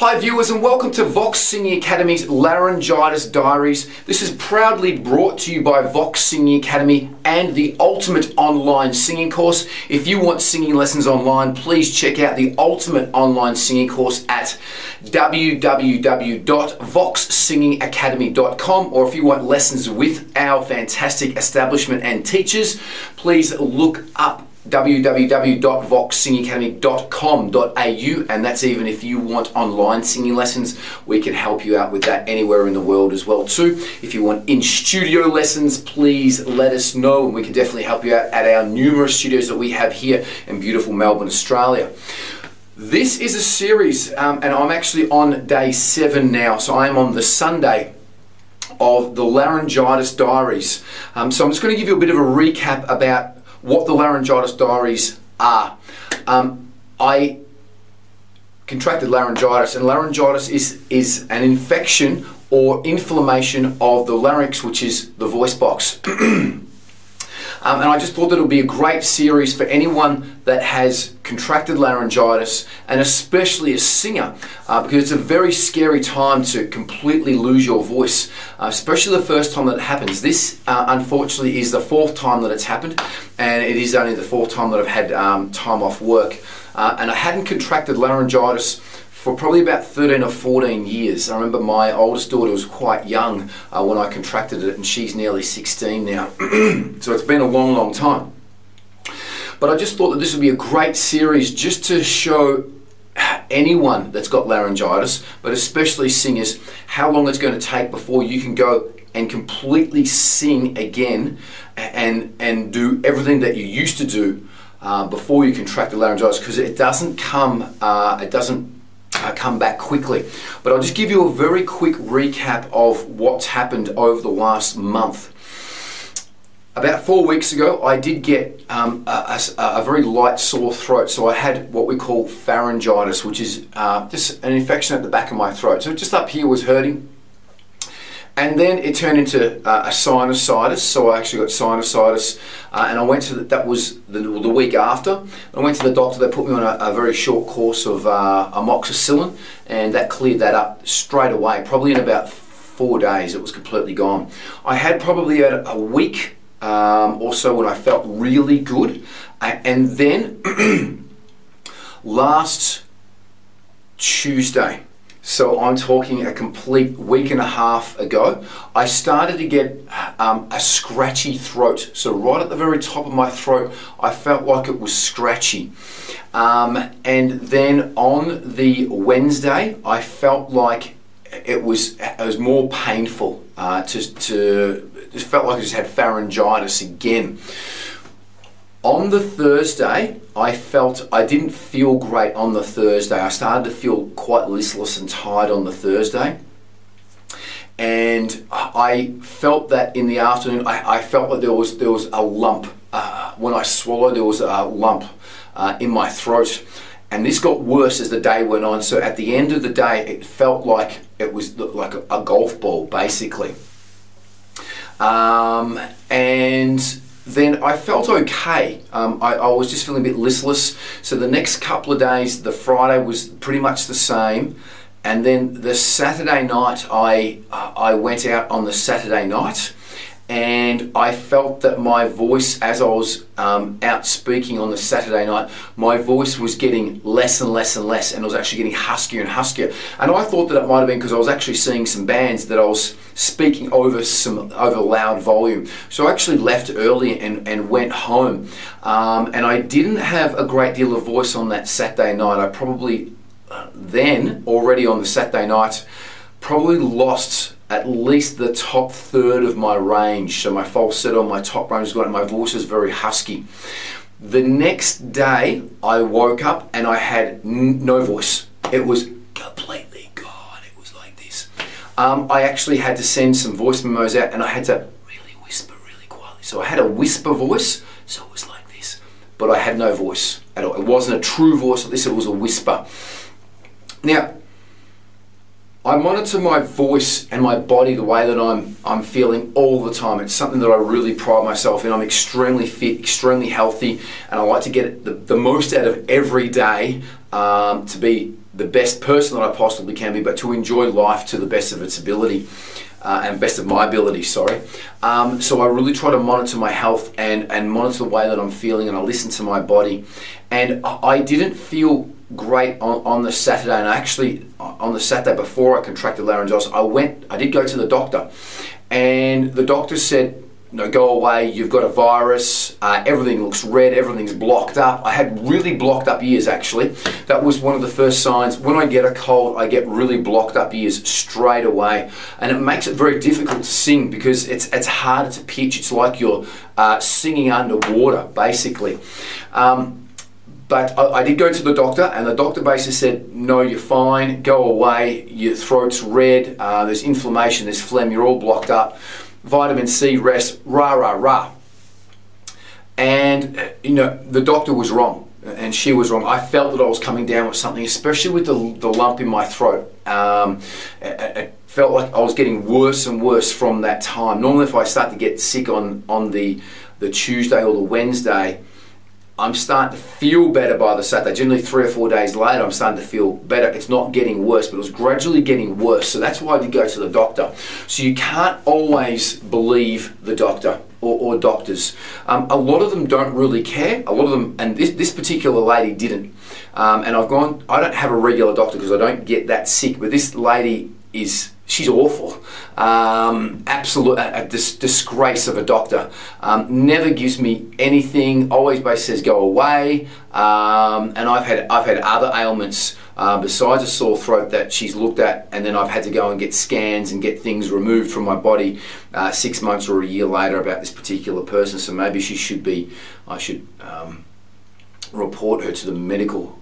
Hi viewers and welcome to Vox Singing Academy's Laryngitis Diaries. This is proudly brought to you by Vox Singing Academy and the Ultimate Online Singing Course. If you want singing lessons online, please check out the Ultimate Online Singing Course at www.voxsingingacademy.com or if you want lessons with our fantastic establishment and teachers, please look up www.voxsingingacademy.com.au and that's even if you want online singing lessons we can help you out with that anywhere in the world as well too. If you want in studio lessons please let us know and we can definitely help you out at our numerous studios that we have here in beautiful Melbourne Australia. This is a series um, and I'm actually on day seven now. So I am on the Sunday of the laryngitis diaries. Um, so I'm just going to give you a bit of a recap about what the laryngitis diaries are. Um, I contracted laryngitis, and laryngitis is, is an infection or inflammation of the larynx, which is the voice box. Um, and I just thought that it would be a great series for anyone that has contracted laryngitis and especially a singer uh, because it's a very scary time to completely lose your voice, uh, especially the first time that it happens. This, uh, unfortunately, is the fourth time that it's happened and it is only the fourth time that I've had um, time off work. Uh, and I hadn't contracted laryngitis for probably about 13 or 14 years. I remember my oldest daughter was quite young uh, when I contracted it and she's nearly 16 now. so it's been a long, long time. But I just thought that this would be a great series just to show anyone that's got laryngitis, but especially singers, how long it's going to take before you can go and completely sing again and, and do everything that you used to do uh, before you contract the laryngitis because it doesn't come, uh, it doesn't uh, come back quickly. But I'll just give you a very quick recap of what's happened over the last month. About four weeks ago, I did get um, a, a, a, very light sore throat. So I had what we call pharyngitis, which is uh, just an infection at the back of my throat. So just up here was hurting. And then it turned into uh, a sinusitis, so I actually got sinusitis, uh, and I went to the, that was the, the, week after. I went to the doctor. They put me on a, a very short course of uh, amoxicillin, and that cleared that up straight away. Probably in about four days, it was completely gone. I had probably a, a week um, or so when I felt really good, and then last Tuesday. So I'm talking a complete week and a half ago. I started to get um, a scratchy throat. So right at the very top of my throat, I felt like it was scratchy. Um, and then on the Wednesday, I felt like it was it was more painful uh, to, to it felt like I just had pharyngitis again. On the Thursday, I felt I didn't feel great on the Thursday. I started to feel quite listless and tired on the Thursday. And I felt that in the afternoon, I, I felt that there was, there was a lump. Uh, when I swallowed, there was a lump uh, in my throat. And this got worse as the day went on. So at the end of the day, it felt like it was like a, a golf ball, basically. Um, and then I felt okay. Um, I, I, was just feeling a bit listless. So the next couple of days, the Friday was pretty much the same. And then the Saturday night, I, uh, I went out on the Saturday night and I felt that my voice, as I was um, out speaking on the Saturday night, my voice was getting less and less and less, and it was actually getting huskier and huskier. And I thought that it might have been because I was actually seeing some bands that I was speaking over some over loud volume. So I actually left early and, and went home, um, and I didn't have a great deal of voice on that Saturday night. I probably uh, then already on the Saturday night probably lost at least the top third of my range. So my falsetto, my top range is gone, my voice is very husky. The next day, I woke up and I had no voice. It was completely gone. It was like this. Um, I actually had to send some voice memos out and I had to really whisper really quietly. So I had a whisper voice, so it was like this. But I had no voice at all. It wasn't a true voice like this, it was a whisper. Now, I monitor my voice and my body the way that I'm, I'm feeling all the time. It's something that I really pride myself in. I'm extremely fit, extremely healthy, and I like to get the, the most out of every day um, to be the best person that I possibly can be, but to enjoy life to the best of its ability. Uh, and best of my ability, sorry. Um, so I really try to monitor my health and, and monitor the way that I'm feeling, and I listen to my body. And I didn't feel great on, on the Saturday, and actually on the Saturday before I contracted laryngitis, I went, I did go to the doctor, and the doctor said, no, go away, you've got a virus, uh, everything looks red, everything's blocked up. I had really blocked up ears actually. That was one of the first signs. When I get a cold, I get really blocked up ears straight away. And it makes it very difficult to sing because it's, it's harder to pitch. It's like you're uh, singing underwater, basically. Um, but I, I, did go to the doctor, and the doctor basically said, No, you're fine, go away, your throat's red, uh, there's inflammation, there's phlegm, you're all blocked up vitamin C, rest, rah, rah, rah. And, you know, the doctor was wrong and she was wrong. I felt that I was coming down with something, especially with the, the lump in my throat. Um, it, it, felt like I was getting worse and worse from that time. Normally, if I start to get sick on, on the, the Tuesday or the Wednesday, I'm starting to feel better by the Saturday. Generally, three or four days later, I'm starting to feel better. It's not getting worse, but it was gradually getting worse. So that's why I did go to the doctor. So you can't always believe the doctor or, or doctors. Um, a lot of them don't really care. A lot of them, and this, this particular lady didn't. Um, and I've gone, I don't have a regular doctor because I don't get that sick, but this lady is she's awful. Um, absolute a, a dis disgrace of a doctor. Um, never gives me anything. Always basically says go away. Um, and I've had I've had other ailments uh, besides a sore throat that she's looked at, and then I've had to go and get scans and get things removed from my body uh, six months or a year later about this particular person. So maybe she should be. I should um, report her to the medical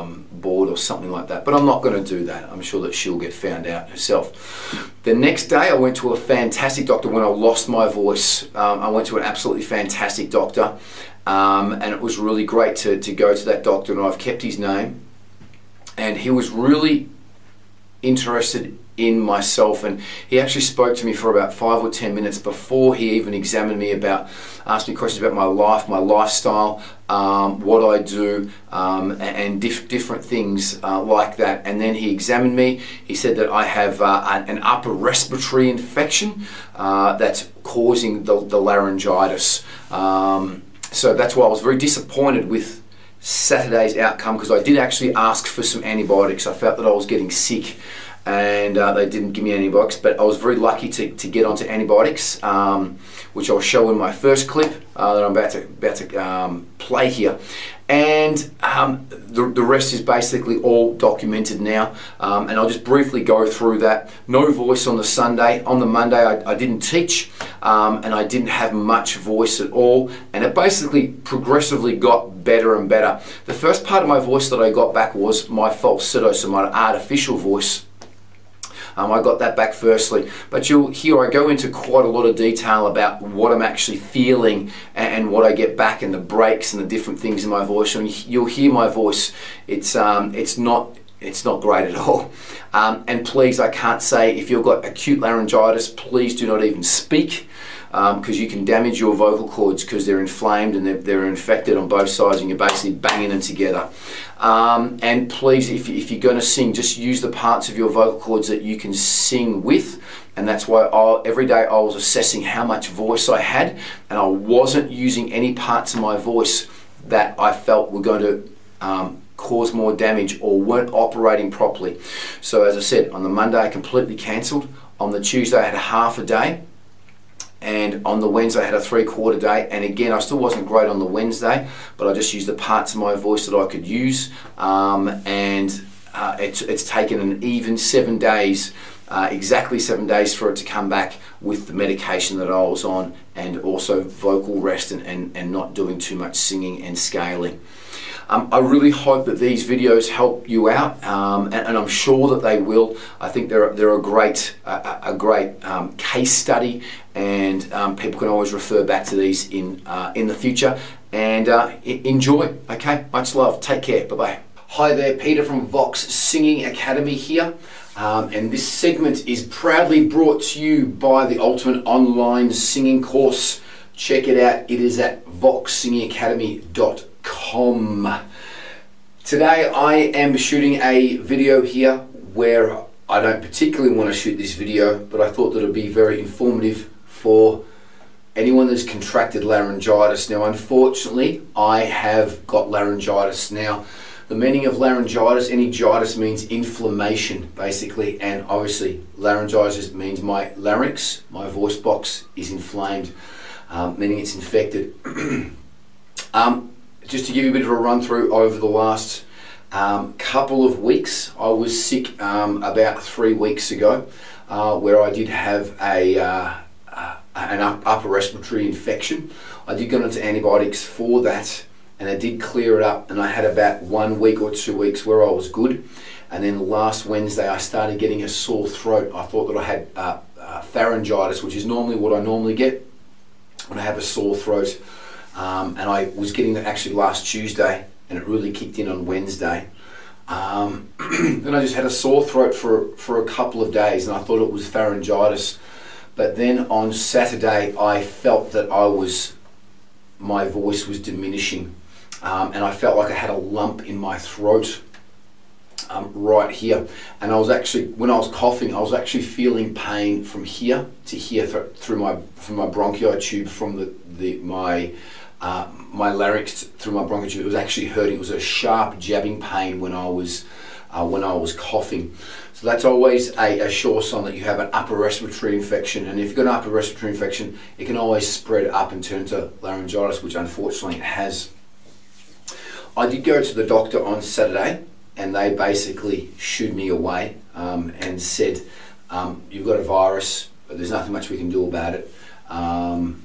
um, board or something like that. But I'm not going to do that. I'm sure that she'll get found out herself. The next day, I went to a fantastic doctor when I lost my voice. Um, I went to an absolutely fantastic doctor, um, and it was really great to, to go to that doctor, and I've kept his name. And he was really interested in myself. And he actually spoke to me for about five or ten minutes before he even examined me about asked me questions about my life my lifestyle um, what I do um, and diff different things uh, like that. And then he examined me. He said that I have uh, an upper respiratory infection uh, that's causing the, the laryngitis. Um, so that's why I was very disappointed with Saturday's outcome because I did actually ask for some antibiotics. I felt that I was getting sick and uh, they didn't give me antibiotics, but I was very lucky to, to get onto antibiotics, um, which I'll show in my first clip uh, that I'm about to, about to um, play here. And um, the, the rest is basically all documented now. Um, and I'll just briefly go through that. No voice on the Sunday. On the Monday, I, I didn't teach um, and I didn't have much voice at all. And it basically progressively got better and better. The first part of my voice that I got back was my falsetto, so my artificial voice um, I got that back firstly. But you'll hear I go into quite a lot of detail about what I'm actually feeling and, what I get back and the breaks and the different things in my voice. And you'll hear my voice. It's, um, it's not it's not great at all. Um, and please, I can't say if you've got acute laryngitis, please do not even speak because um, you can damage your vocal cords because they're inflamed and they're, they're, infected on both sides and you're basically banging them together. Um, and please, if, if you're going to sing, just use the parts of your vocal cords that you can sing with. And that's why I, every day I was assessing how much voice I had and I wasn't using any parts of my voice that I felt were going to um, cause more damage or weren't operating properly. So as I said, on the Monday I completely cancelled. On the Tuesday I had half a day and on the Wednesday I had a three quarter day and again I still wasn't great on the Wednesday but I just used the parts of my voice that I could use um, and uh, it's, it's taken an even seven days uh, exactly seven days for it to come back with the medication that I was on and also vocal rest and, and, and not doing too much singing and scaling. Um, I really hope that these videos help you out, um, and, and, I'm sure that they will. I think they're, they're a great, a, a great um, case study, and um, people can always refer back to these in, uh, in the future. And uh, enjoy, okay? Much love. Take care. Bye bye. Hi there, Peter from Vox Singing Academy here. Um, and this segment is proudly brought to you by the Ultimate Online Singing Course. Check it out. It is at voxsingingacademy.com com. Today I am shooting a video here where I don't particularly want to shoot this video, but I thought that it would be very informative for anyone that's contracted laryngitis. Now, unfortunately, I have got laryngitis. Now, the meaning of laryngitis, any gitis means inflammation, basically, and obviously laryngitis means my larynx, my voice box, is inflamed, um, meaning it's infected. um, just to give you a bit of a run through over the last um, couple of weeks, I was sick um, about three weeks ago, uh, where I did have a uh, uh, an upper respiratory infection. I did go into antibiotics for that, and I did clear it up. And I had about one week or two weeks where I was good. And then last Wednesday, I started getting a sore throat. I thought that I had uh, uh, pharyngitis, which is normally what I normally get when I have a sore throat. Um, and I was getting that actually last Tuesday, and it really kicked in on Wednesday. Um, then I just had a sore throat for for a couple of days, and I thought it was pharyngitis. But then on Saturday, I felt that I was my voice was diminishing, um, and I felt like I had a lump in my throat. Um, right here, and I was actually when I was coughing, I was actually feeling pain from here to here th through my from my bronchi tube from the the my uh, my larynx through my bronchial. It was actually hurting. It was a sharp jabbing pain when I was uh, when I was coughing. So that's always a, a, sure sign that you have an upper respiratory infection. And if you've got an upper respiratory infection, it can always spread up and turn to laryngitis, which unfortunately it has. I did go to the doctor on Saturday, and they basically shooed me away um, and said, um, "You've got a virus. There's nothing much we can do about it." Um,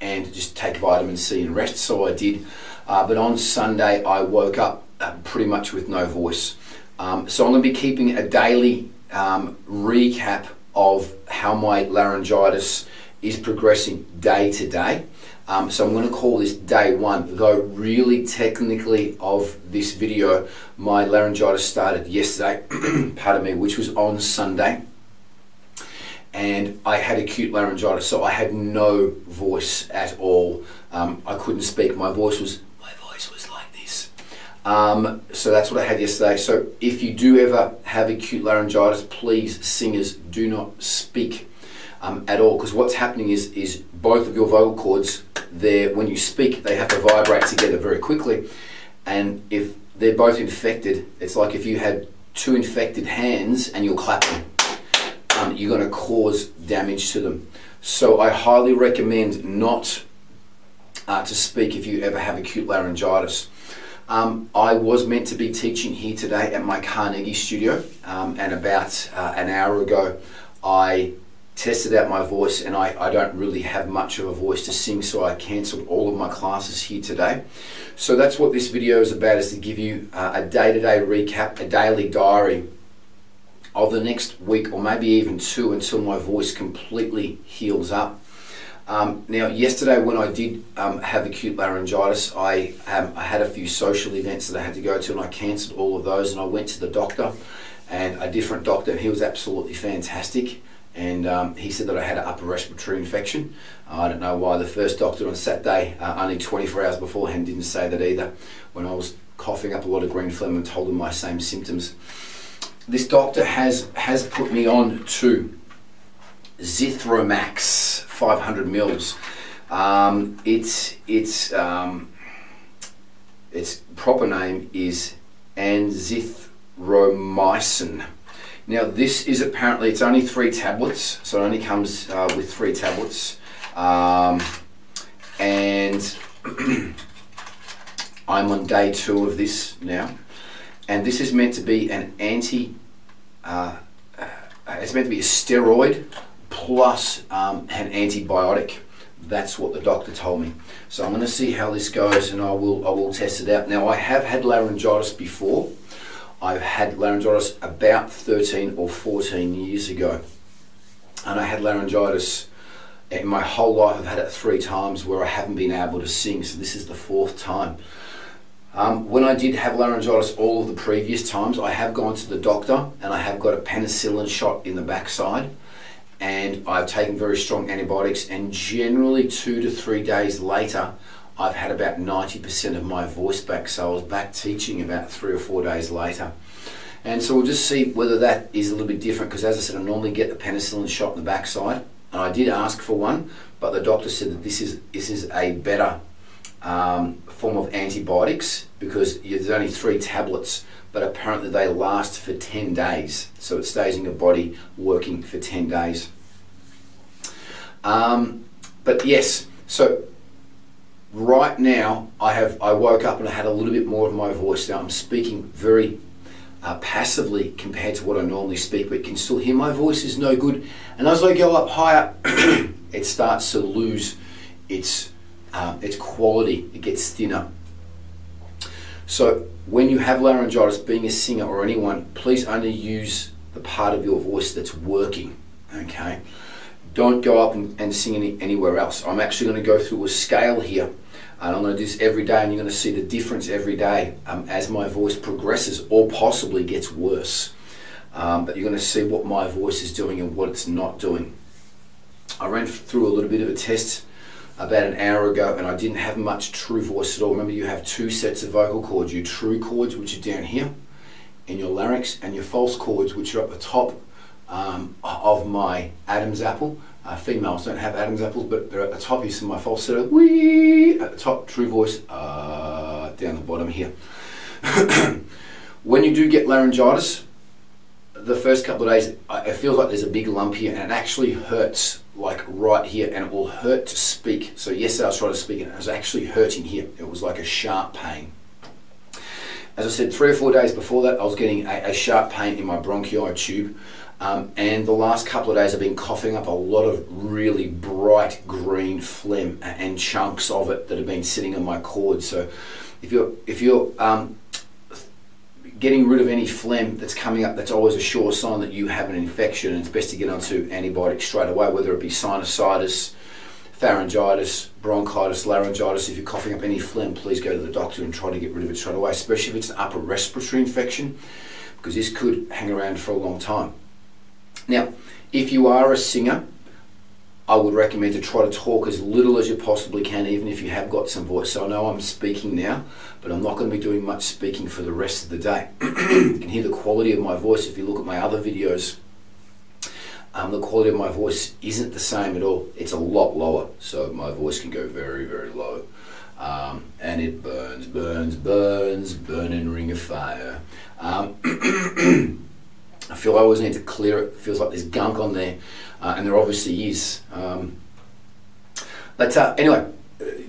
and just take vitamin C and rest. So I did. Uh, but on Sunday, I woke up uh, pretty much with no voice. Um, so I'm going to be keeping a daily um, recap of how my laryngitis is progressing day to day. Um, so I'm going to call this day one, though really technically of this video, my laryngitis started yesterday, pardon me, which was on Sunday and I had acute laryngitis, so I had no voice at all. Um, I couldn't speak. My voice was my voice was like this. Um, so that's what I had yesterday. So if you do ever have acute laryngitis, please singers do not speak um, at all because what's happening is is both of your vocal cords there when you speak they have to vibrate together very quickly, and if they're both infected, it's like if you had two infected hands and you're clapping you're going to cause damage to them. So I highly recommend not uh, to speak if you ever have acute laryngitis. Um, I was meant to be teaching here today at my Carnegie studio, um, and about uh, an hour ago, I tested out my voice, and I, I, don't really have much of a voice to sing, so I cancelled all of my classes here today. So that's what this video is about: is to give you uh, a day-to-day -day recap, a daily diary of the next week or maybe even two until my voice completely heals up. Um, now, yesterday when I did um, have acute laryngitis, I, um, I, had a few social events that I had to go to and I cancelled all of those and I went to the doctor and a different doctor he was absolutely fantastic and um, he said that I had an upper respiratory infection. I don't know why the first doctor on Saturday, uh, only 24 hours beforehand, didn't say that either when I was coughing up a lot of green phlegm and told him my same symptoms this doctor has has put me on to Zithromax 500 mils. Um, its its um, its proper name is azithromycin. Now this is apparently it's only three tablets, so it only comes uh, with three tablets, um, and I'm on day two of this now and this is meant to be an anti, uh, uh, it's meant to be a steroid plus um, an antibiotic. That's what the doctor told me. So I'm going to see how this goes and I will, I will test it out. Now I have had laryngitis before. I've had laryngitis about 13 or 14 years ago. And I had laryngitis in my whole life. I've had it three times where I haven't been able to sing. So this is the fourth time. Um, when I did have laryngitis all of the previous times, I have gone to the doctor and I have got a penicillin shot in the backside. And I've taken very strong antibiotics and generally two to three days later I've had about 90% of my voice back, so I was back teaching about three or four days later. And so we'll just see whether that is a little bit different because, as I said, I normally get the penicillin shot in the backside, and I did ask for one, but the doctor said that this is this is a better um, form of antibiotics because there's only three tablets, but apparently they last for 10 days, so it stays in your body working for 10 days. Um, but yes, so right now I have I woke up and I had a little bit more of my voice. Now I'm speaking very uh, passively compared to what I normally speak, but you can still hear my voice is no good. And as I go up higher, it starts to lose its uh, its quality. It gets thinner. So when you have laryngitis, being a singer or anyone, please only use the part of your voice that's working. Okay. Don't go up and, and sing any, anywhere else. I'm actually going to go through a scale here and I'm going to do this every day and you're going to see the difference every day um, as my voice progresses or possibly gets worse. Um, but you're going to see what my voice is doing and what it's not doing. I ran through a little bit of a test about an hour ago and I didn't have much true voice at all. Remember you have two sets of vocal cords, your true cords which are down here in your larynx and your false cords which are at the top um, of my Adam's apple uh, females don't have Adam's apples, but they're at the top. You see my falsetto, wee at the top, true voice, uh, down the bottom here. when you do get laryngitis, the first couple of days, it feels like there's a big lump here, and it actually hurts like right here, and it will hurt to speak. So yesterday I was trying to speak, and it was actually hurting here. It was like a sharp pain. As I said, three or four days before that, I was getting a, a sharp pain in my bronchial tube. Um, and the last couple of days I've been coughing up a lot of really bright green phlegm and chunks of it that have been sitting on my cord. So if you're, if you're um, getting rid of any phlegm that's coming up, that's always a sure sign that you have an infection. It's best to get onto antibiotics straight away, whether it be sinusitis, pharyngitis, bronchitis, laryngitis. If you're coughing up any phlegm, please go to the doctor and try to get rid of it straight away, especially if it's an upper respiratory infection, because this could hang around for a long time. Now, if you are a singer, I would recommend to try to talk as little as you possibly can, even if you have got some voice. So I know I'm speaking now, but I'm not going to be doing much speaking for the rest of the day. you can hear the quality of my voice if you look at my other videos. Um, the quality of my voice isn't the same at all. It's a lot lower, so my voice can go very, very low. Um, and it burns, burns, burns, burning ring of fire. Um, I feel I always need to clear it. it feels like there's gunk on there, uh, and there obviously is. Um, but uh, anyway,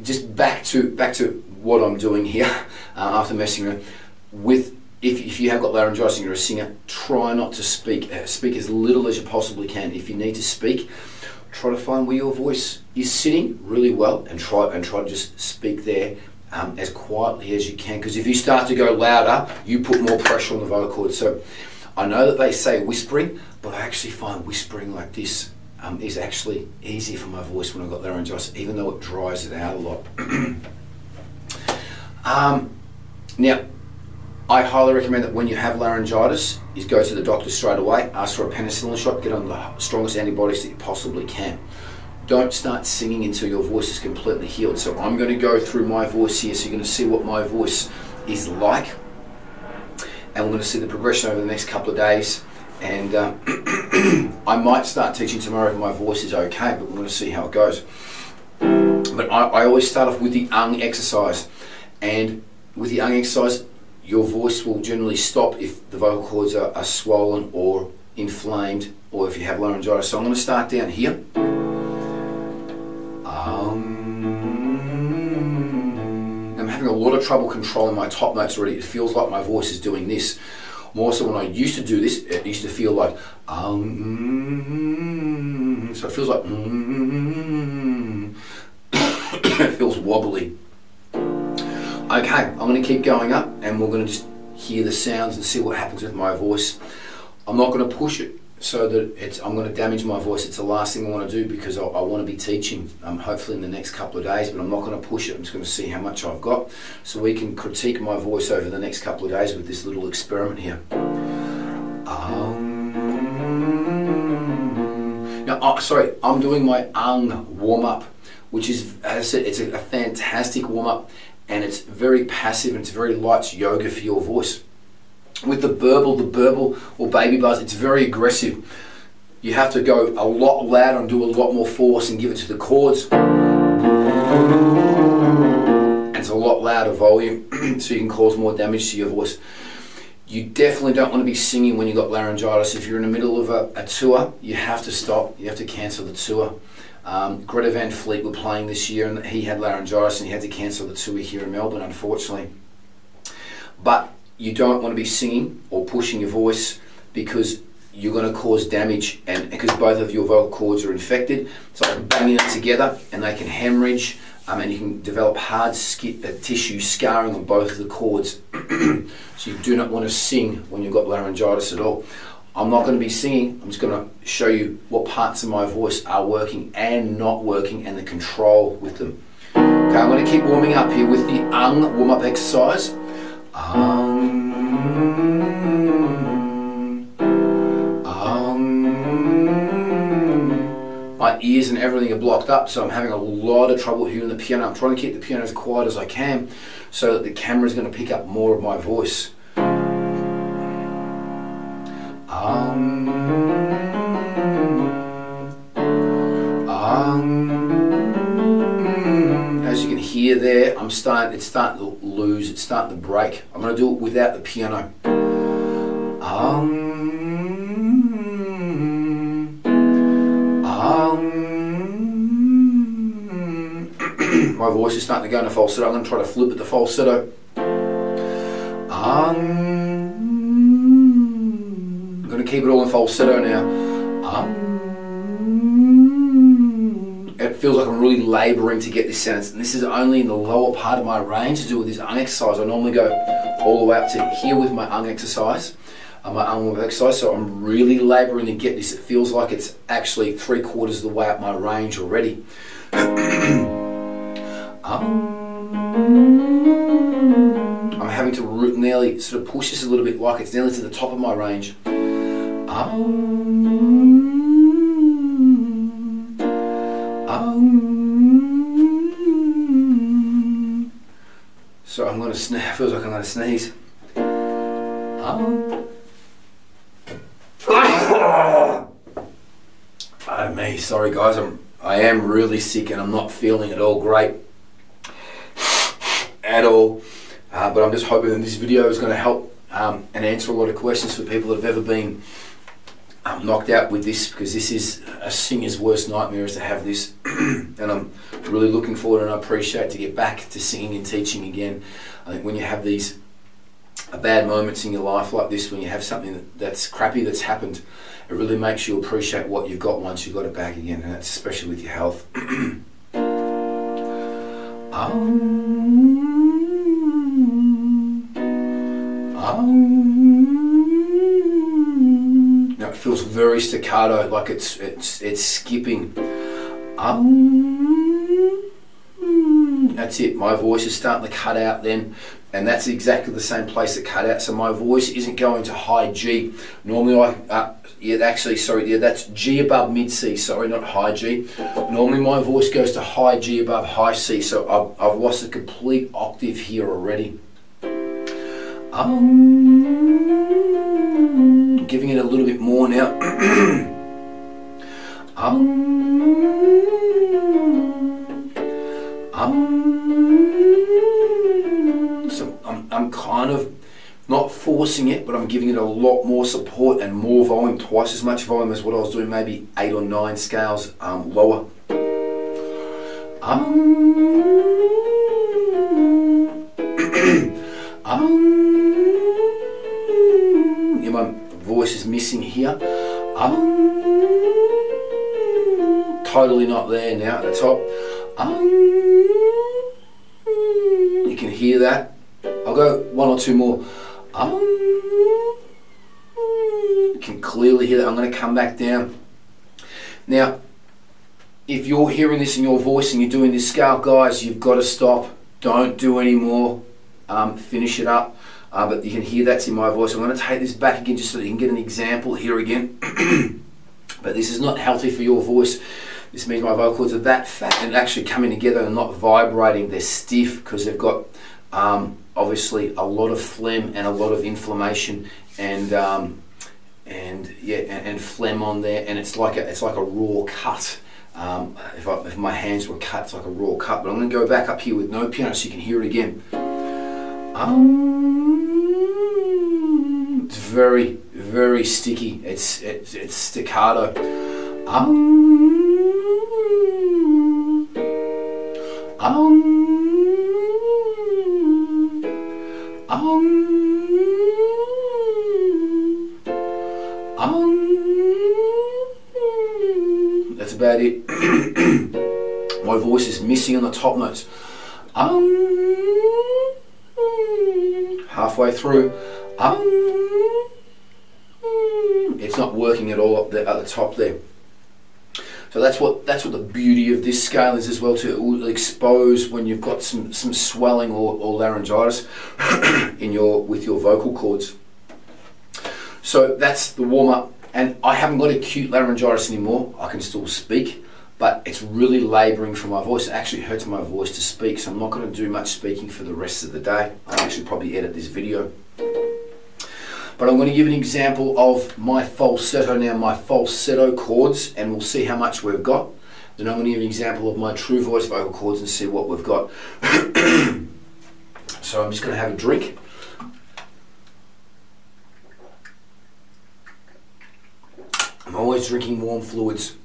just back to back to what I'm doing here uh, after messing around with. If, if you have got laryngitis and you're a singer, try not to speak. Uh, speak as little as you possibly can. If you need to speak, try to find where your voice is sitting really well, and try and try to just speak there um, as quietly as you can. Because if you start to go louder, you put more pressure on the vocal cords. So I know that they say whispering, but I actually find whispering like this um, is actually easy for my voice when I've got laryngitis, even though it dries it out a lot. um, now, I highly recommend that when you have laryngitis, is go to the doctor straight away, ask for a penicillin shot, get on the strongest antibiotics that you possibly can. Don't start singing until your voice is completely healed. So I'm going to go through my voice here, so you're going to see what my voice is like and we're going to see the progression over the next couple of days. And um, I might start teaching tomorrow if my voice is okay, but we're going to see how it goes. But I, I always start off with the ung exercise, and with the ung exercise, your voice will generally stop if the vocal cords are, are swollen or inflamed, or if you have laryngitis. So I'm going to start down here. having a lot of trouble controlling my top notes already. It feels like my voice is doing this. More so when I used to do this, it used to feel like, um, so it feels like, um, it feels wobbly. Okay, I'm to keep going up and we're to just hear the sounds and see what happens with my voice. I'm not to push it so that it's, I'm going to damage my voice. It's the last thing I want to do because I, I want to be teaching, um, hopefully in the next couple of days, but I'm not going to push it. I'm just going to see how much I've got so we can critique my voice over the next couple of days with this little experiment here. Um, now, oh, sorry, I'm doing my ung warm up which is, as I said, it's a, a fantastic warm up and it's very passive and it's very light yoga for your voice. With the burble, the burble or baby buzz, it's very aggressive. You have to go a lot louder and do a lot more force and give it to the chords. And it's a lot louder volume, so you can cause more damage to your voice. You definitely don't want to be singing when you've got laryngitis. If you're in the middle of a, a tour, you have to stop. You have to cancel the tour. Um, Greta Van Fleet were playing this year and he had laryngitis and he had to cancel the tour here in Melbourne, unfortunately. But you don't want to be singing or pushing your voice because you're going to cause damage and because both of your vocal cords are infected. It's like banging it together and they can hemorrhage um, and you can develop hard skin, uh, tissue scarring on both of the cords. so you do not want to sing when you've got laryngitis at all. I'm not going to be singing, I'm just going to show you what parts of my voice are working and not working and the control with them. Okay, I'm going to keep warming up here with the ung warm up exercise. Um, ears and everything are blocked up, so I'm having a lot of trouble hearing the piano. I'm trying to keep the piano as quiet as I can so that the camera is going to pick up more of my voice. Um, um, as you can hear there, I'm starting. It's starting to lose. It's starting to break. I'm going to do it without the piano. Um, my voice is starting to go in into falsetto. I'm going to try to flip it to falsetto. Um, I'm going to keep it all in falsetto now. Um, it feels like I'm really labouring to get this sentence, and this is only in the lower part of my range to do with this ung exercise. I normally go all the way up to here with my ung exercise, uh, my ung exercise, so I'm really labouring to get this. It feels like it's actually three quarters of the way up my range already. um, I'm having to nearly sort of push this a little bit like it's nearly to the top of my range. So I'm going to sneeze. Feels like I'm going to sneeze. Oh me, sorry guys. I'm I am really sick and I'm not feeling at all great at all. Uh, but I'm just hoping that this video is going to help um, and answer a lot of questions for people that have ever been I'm knocked out with this because this is a singer's worst nightmare is to have this and I'm really looking forward and I appreciate to get back to singing and teaching again. I think when you have these uh, bad moments in your life like this, when you have something that's crappy that's happened, it really makes you appreciate what you've got once you've got it back again and that's especially with your health. um, it feels very staccato, like it's it's it's skipping. Um, that's it. My voice is starting to cut out then, and that's exactly the same place it cut out. So my voice isn't going to high G. Normally, I uh, yeah, actually, sorry, yeah, that's G above mid C. Sorry, not high G. Normally, my voice goes to high G above high C. So I've, I've lost a complete octave here already. Um, giving it a little bit more now. um, um, so I'm, I'm kind of not forcing it, but I'm giving it a lot more support and more volume, twice as much volume as what I was doing, maybe eight or nine scales um, lower. Um, um, my voice is missing here. Um, totally not there now at the top. Um, you can hear that. I'll go one or two more. Um, you can clearly hear that. I'm going to come back down. Now, if you're hearing this in your voice and you're doing this scale, guys, you've got to stop. Don't do any more. Um, finish it up. Uh, but you can hear that's in my voice. I'm going to take this back again just so you can get an example here again. but this is not healthy for your voice This means my vocal cords are that fat and actually coming together and not vibrating. They're stiff because they've got um, obviously a lot of phlegm and a lot of inflammation and um, and yeah and, and, phlegm on there and it's like a it's like a raw cut. Um, if, I, if my hands were cut, it's like a raw cut. But I'm to go back up here with no piano so you can hear it again. Um, it's very very sticky. It's it's, it's staccato. Um, um, That's about it. My voice is missing on the top notes. Halfway through. It's not working at all up there at the top there. So that's what that's what the beauty of this scale is as well to expose when you've got some some swelling or, or laryngitis in your with your vocal cords. So that's the warm up, and I haven't got acute laryngitis anymore. I can still speak, but it's really labouring for my voice. It actually hurts my voice to speak, so I'm not going to do much speaking for the rest of the day. I'll actually probably edit this video. But I'm going to give an example of my falsetto now, my falsetto chords, and we'll see how much we've got. Then I'm going to give an example of my true voice vocal chords and see what we've got. so I'm just going to have a drink. I'm always drinking warm fluids.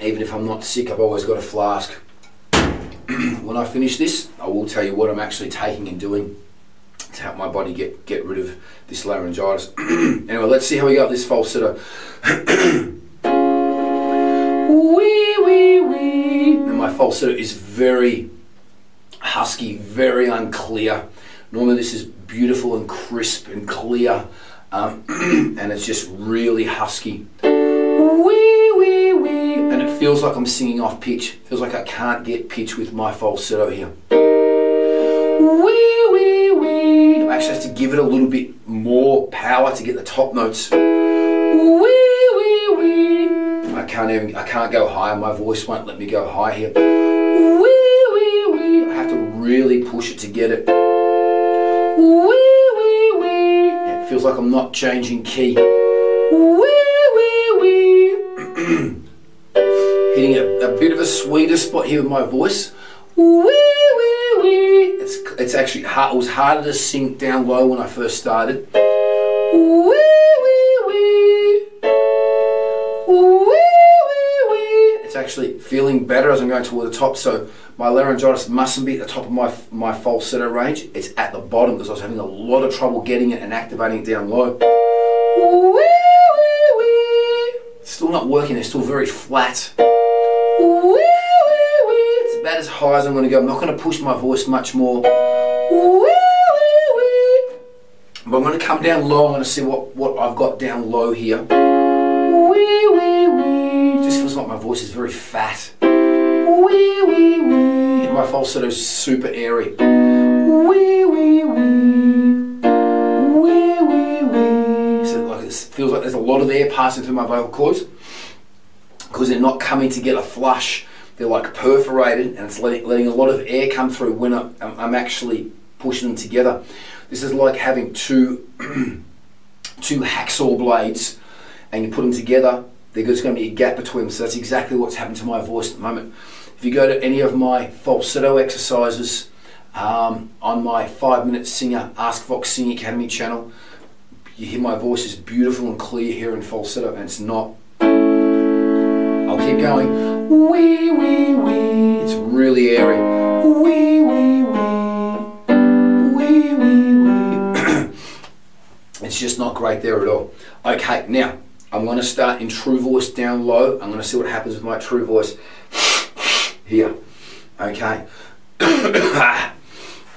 Even if I'm not sick, I've always got a flask. when I finish this, I will tell you what I'm actually taking and doing to help my body get, get rid of this laryngitis. anyway, let's see how we got this falsetto. wee, wee, wee. And my falsetto is very husky, very unclear. Normally this is beautiful and crisp and clear, um, and it's just really husky. Wee, wee, wee. And it feels like I'm singing off pitch. Feels like I can't get pitch with my falsetto here. Wee, wee, wee. I actually have to give it a little bit more power to get the top notes. Wee, wee, wee. I can't even, I can't go higher. My voice won't let me go high here. Wee, wee, wee. I have to really push it to get it. Wee, wee, wee. It feels like I'm not changing key. Wee, wee, wee. Hitting a, a bit of a sweeter spot here with my voice. Wee, it's, it's actually hard, it was harder to sink down low when I first started. Wee, wee, wee. Wee, wee, wee. It's actually feeling better as I'm going toward the top. So my laryngitis mustn't be at the top of my, my falsetto range. It's at the bottom because I was having a lot of trouble getting it and activating it down low. Wee, wee, wee. Still not working, it's still very flat. Wee, about as high as I'm going to go. I'm not going to push my voice much more. But I'm going to come down low. I'm going to see what, what I've got down low here. Just feels like my voice is very fat. And my falsetto is super airy. So like it feels like there's a lot of air passing through my vocal cords because they're not coming to get a flush they're like perforated and it's letting, letting a lot of air come through when I'm, I'm actually pushing them together. This is like having two, two hacksaw blades and you put them together, there's going to be a gap between them. So that's exactly what's happened to my voice at the moment. If you go to any of my falsetto exercises um, on my five minute singer Ask Vox Singing Academy channel, you hear my voice is beautiful and clear here in falsetto and it's not. Keep going. Wee, wee, wee. It's really airy. Wee, wee, wee. Wee, wee, wee. it's just not great there at all. Okay, now I'm going to start in true voice down low. I'm going to see what happens with my true voice here. Okay. okay.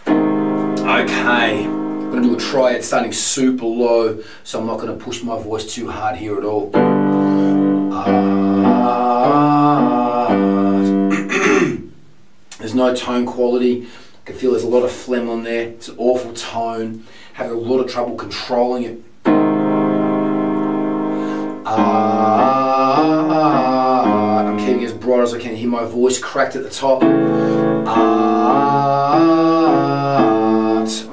I'm going to do a triad starting super low, so I'm not going to push my voice too hard here at all. There's no tone quality. I can feel there's a lot of phlegm on there. It's an awful tone. Having a lot of trouble controlling it. I'm keeping as broad as I can hear my voice cracked at the top. I'm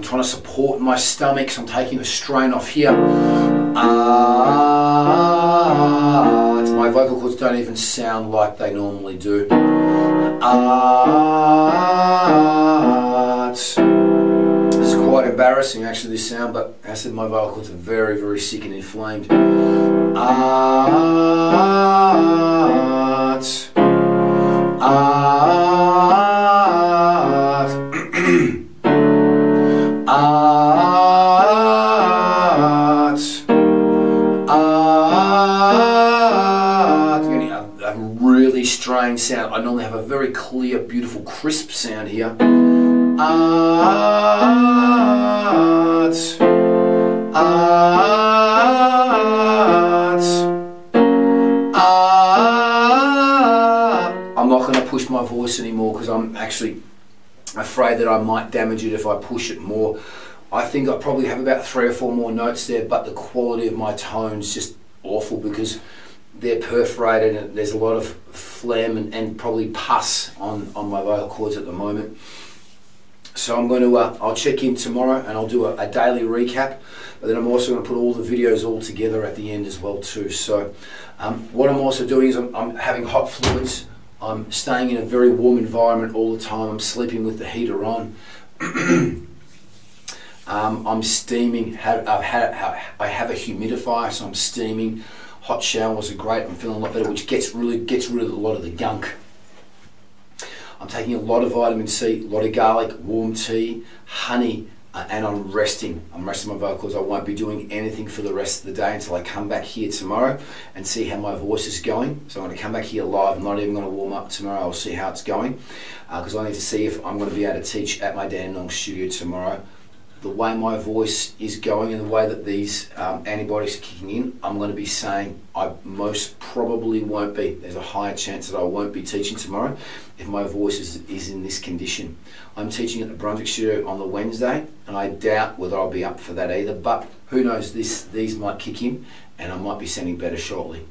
trying to support my stomach, so I'm taking the strain off here. Art. My vocal cords don't even sound like they normally do. Art. It's quite embarrassing actually this sound, but as I said, my vocal cords are very, very sick and inflamed. Art. I normally have a very clear, beautiful, crisp sound here. Art. Art. Art. I'm not going to push my voice anymore because I'm actually afraid that I might damage it if I push it more. I think I probably have about three or four more notes there, but the quality of my tone's just awful because they're perforated and there's a lot of phlegm and, and probably pus on, on my vocal cords at the moment. So I'm going to, uh, I'll check in tomorrow and I'll do a, a, daily recap, but then I'm also going to put all the videos all together at the end as well too. So um, what I'm also doing is I'm, I'm having hot fluids. I'm staying in a very warm environment all the time. I'm sleeping with the heater on. um, I'm steaming. I've had, I have a humidifier, so I'm steaming. Hot showers are great. I'm feeling a lot better, which gets really gets rid of a lot of the gunk. I'm taking a lot of vitamin C, a lot of garlic, warm tea, honey, uh, and I'm resting. I'm resting my vocals. I won't be doing anything for the rest of the day until I come back here tomorrow and see how my voice is going. So I'm going to come back here live. I'm not even going to warm up tomorrow. I'll see how it's going because uh, I need to see if I'm going to be able to teach at my Dandenong studio tomorrow the way my voice is going and the way that these um, antibiotics are kicking in, I'm going to be saying I most probably won't be. There's a higher chance that I won't be teaching tomorrow if my voice is, is in this condition. I'm teaching at the Brunswick Studio on the Wednesday, and I doubt whether I'll be up for that either. But who knows? This these might kick in, and I might be sounding better shortly.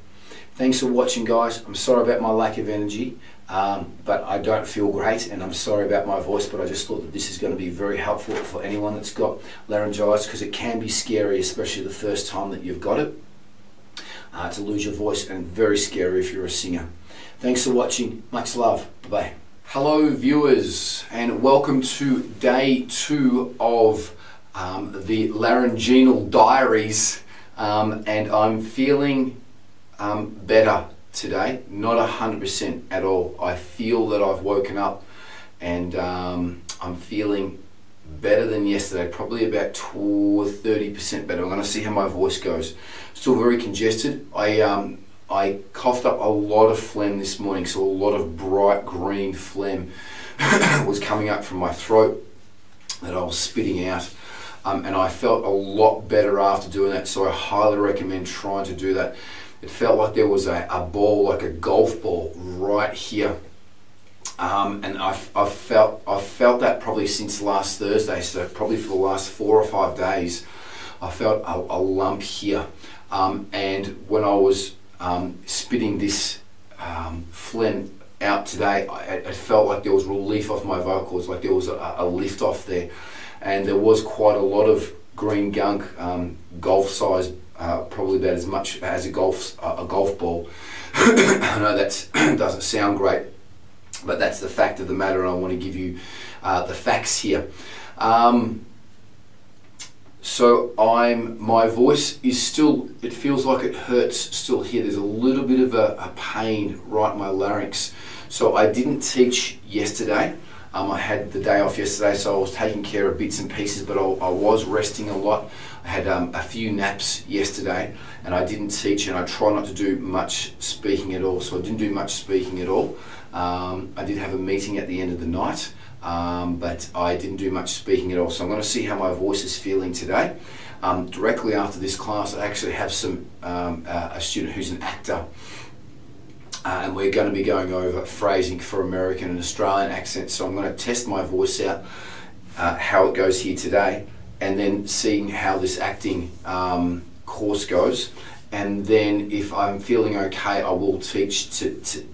Thanks for watching, guys. I'm sorry about my lack of energy. Um, but I don't feel great and I'm sorry about my voice but I just thought that this is going to be very helpful for anyone that's got laryngitis because it can be scary especially the first time that you've got it uh, to lose your voice and very scary if you're a singer. Thanks for watching. Much love. Bye bye. Hello viewers and welcome to day two of um, the laryngeal diaries um, and I'm feeling um, better today. Not 100% at all. I feel that I've woken up and um, I'm feeling better than yesterday, probably about 30% better. I'm going to see how my voice goes. Still very congested. I, um, I coughed up a lot of phlegm this morning, so a lot of bright green phlegm was coming up from my throat that I was spitting out. Um, and I felt a lot better after doing that, so I highly recommend trying to do that it felt like there was a, a ball, like a golf ball, right here. Um, and I've, I've, felt I've felt that probably since last Thursday, so probably for the last four or five days, I felt a, a lump here. Um, and when I was um, spitting this um, phlegm out today, I, it felt like there was relief off my vocals, like there was a, a lift off there. And there was quite a lot of green gunk, um, golf size uh, probably about as much as a golf uh, a golf ball. I know that doesn't sound great, but that's the fact of the matter, and I want to give you uh, the facts here. Um, so I'm my voice is still it feels like it hurts still here. There's a little bit of a, a pain right in my larynx. So I didn't teach yesterday. Um, I had the day off yesterday, so I was taking care of bits and pieces, but I, I was resting a lot. I had um, a few naps yesterday, and I didn't teach, and I try not to do much speaking at all. So I didn't do much speaking at all. Um, I did have a meeting at the end of the night, um, but I didn't do much speaking at all. So I'm going to see how my voice is feeling today. Um, directly after this class, I actually have some uh, a student who's an actor uh, and we're going to be going over phrasing for American and Australian accents. So I'm going to test my voice out, uh, how it goes here today, and then seeing how this acting um, course goes. and then if I'm feeling okay, I will teach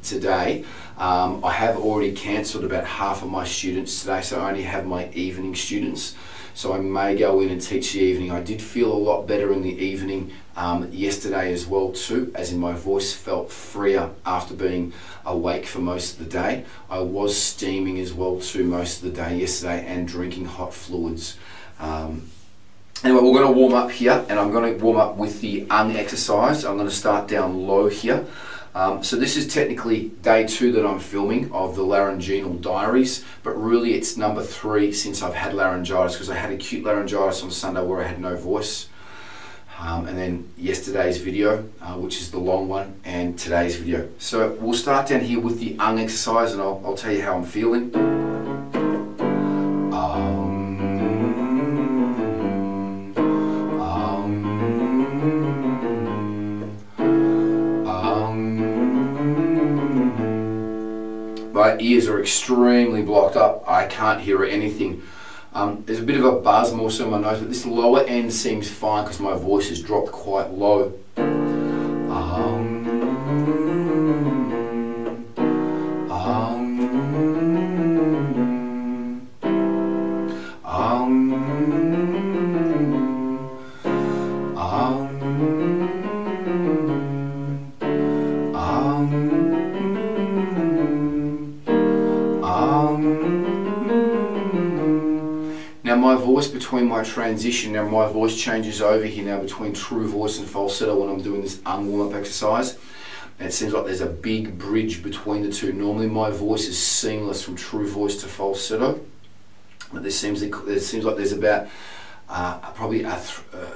today. Um, I have already cancelled about half of my students today, so I only have my evening students. So I may go in and teach the evening. I did feel a lot better in the evening um, yesterday as well too, as in my voice felt freer after being awake for most of the day. I was steaming as well too most of the day yesterday and drinking hot fluids. Um, anyway, we're going to warm up here and I'm going to warm up with the ung exercise. I'm going to start down low here. Um, so this is technically day two that I'm filming of the laryngeal diaries, but really it's number three since I've had laryngitis because I had acute laryngitis on Sunday where I had no voice. Um, and then yesterday's video, uh, which is the long one, and today's video. So we'll start down here with the ung exercise and I'll, I'll tell you how I'm feeling. My ears are extremely blocked up. I can't hear anything. Um, there's a bit of a buzz more so in my nose, but this lower end seems fine because my voice has dropped quite low. Um, transition, now my voice changes over here now between true voice and falsetto when I'm doing this warm up exercise. It seems like there's a big bridge between the two. Normally my voice is seamless from true voice to falsetto. But there seems, there seems like there's about uh, probably a,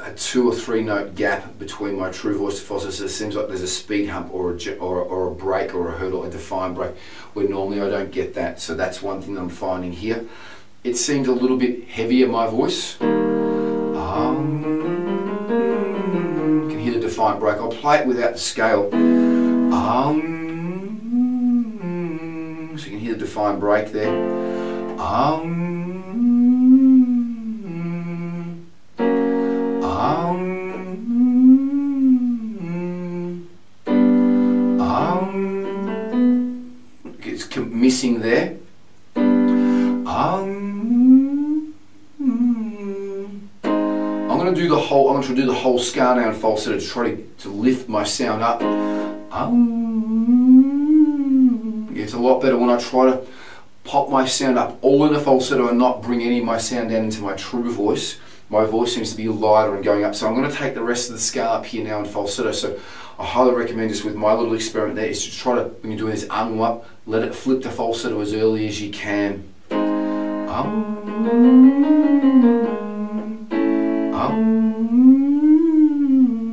a, two or three note gap between my true voice to falsetto. So it seems like there's a speed hump or a, or, or a break or a hurdle, a defined break, where normally I don't get that. So that's one thing I'm finding here it seemed a little bit heavier, my voice. Um, you can hear the defined break. I'll play it without the scale. Um, so you can hear the defined break there. Um, um, um, do the whole, I'm to do the whole scale now in falsetto to try to, to lift my sound up. Um, it's a lot better when I try to pop my sound up all in a falsetto and not bring any of my sound down into my true voice. My voice seems to be lighter and going up. So I'm going to take the rest of the scale up here now in falsetto. So I highly recommend just with my little experiment there is to try to, when you're doing this um up, let it flip to falsetto as early as you can. Um,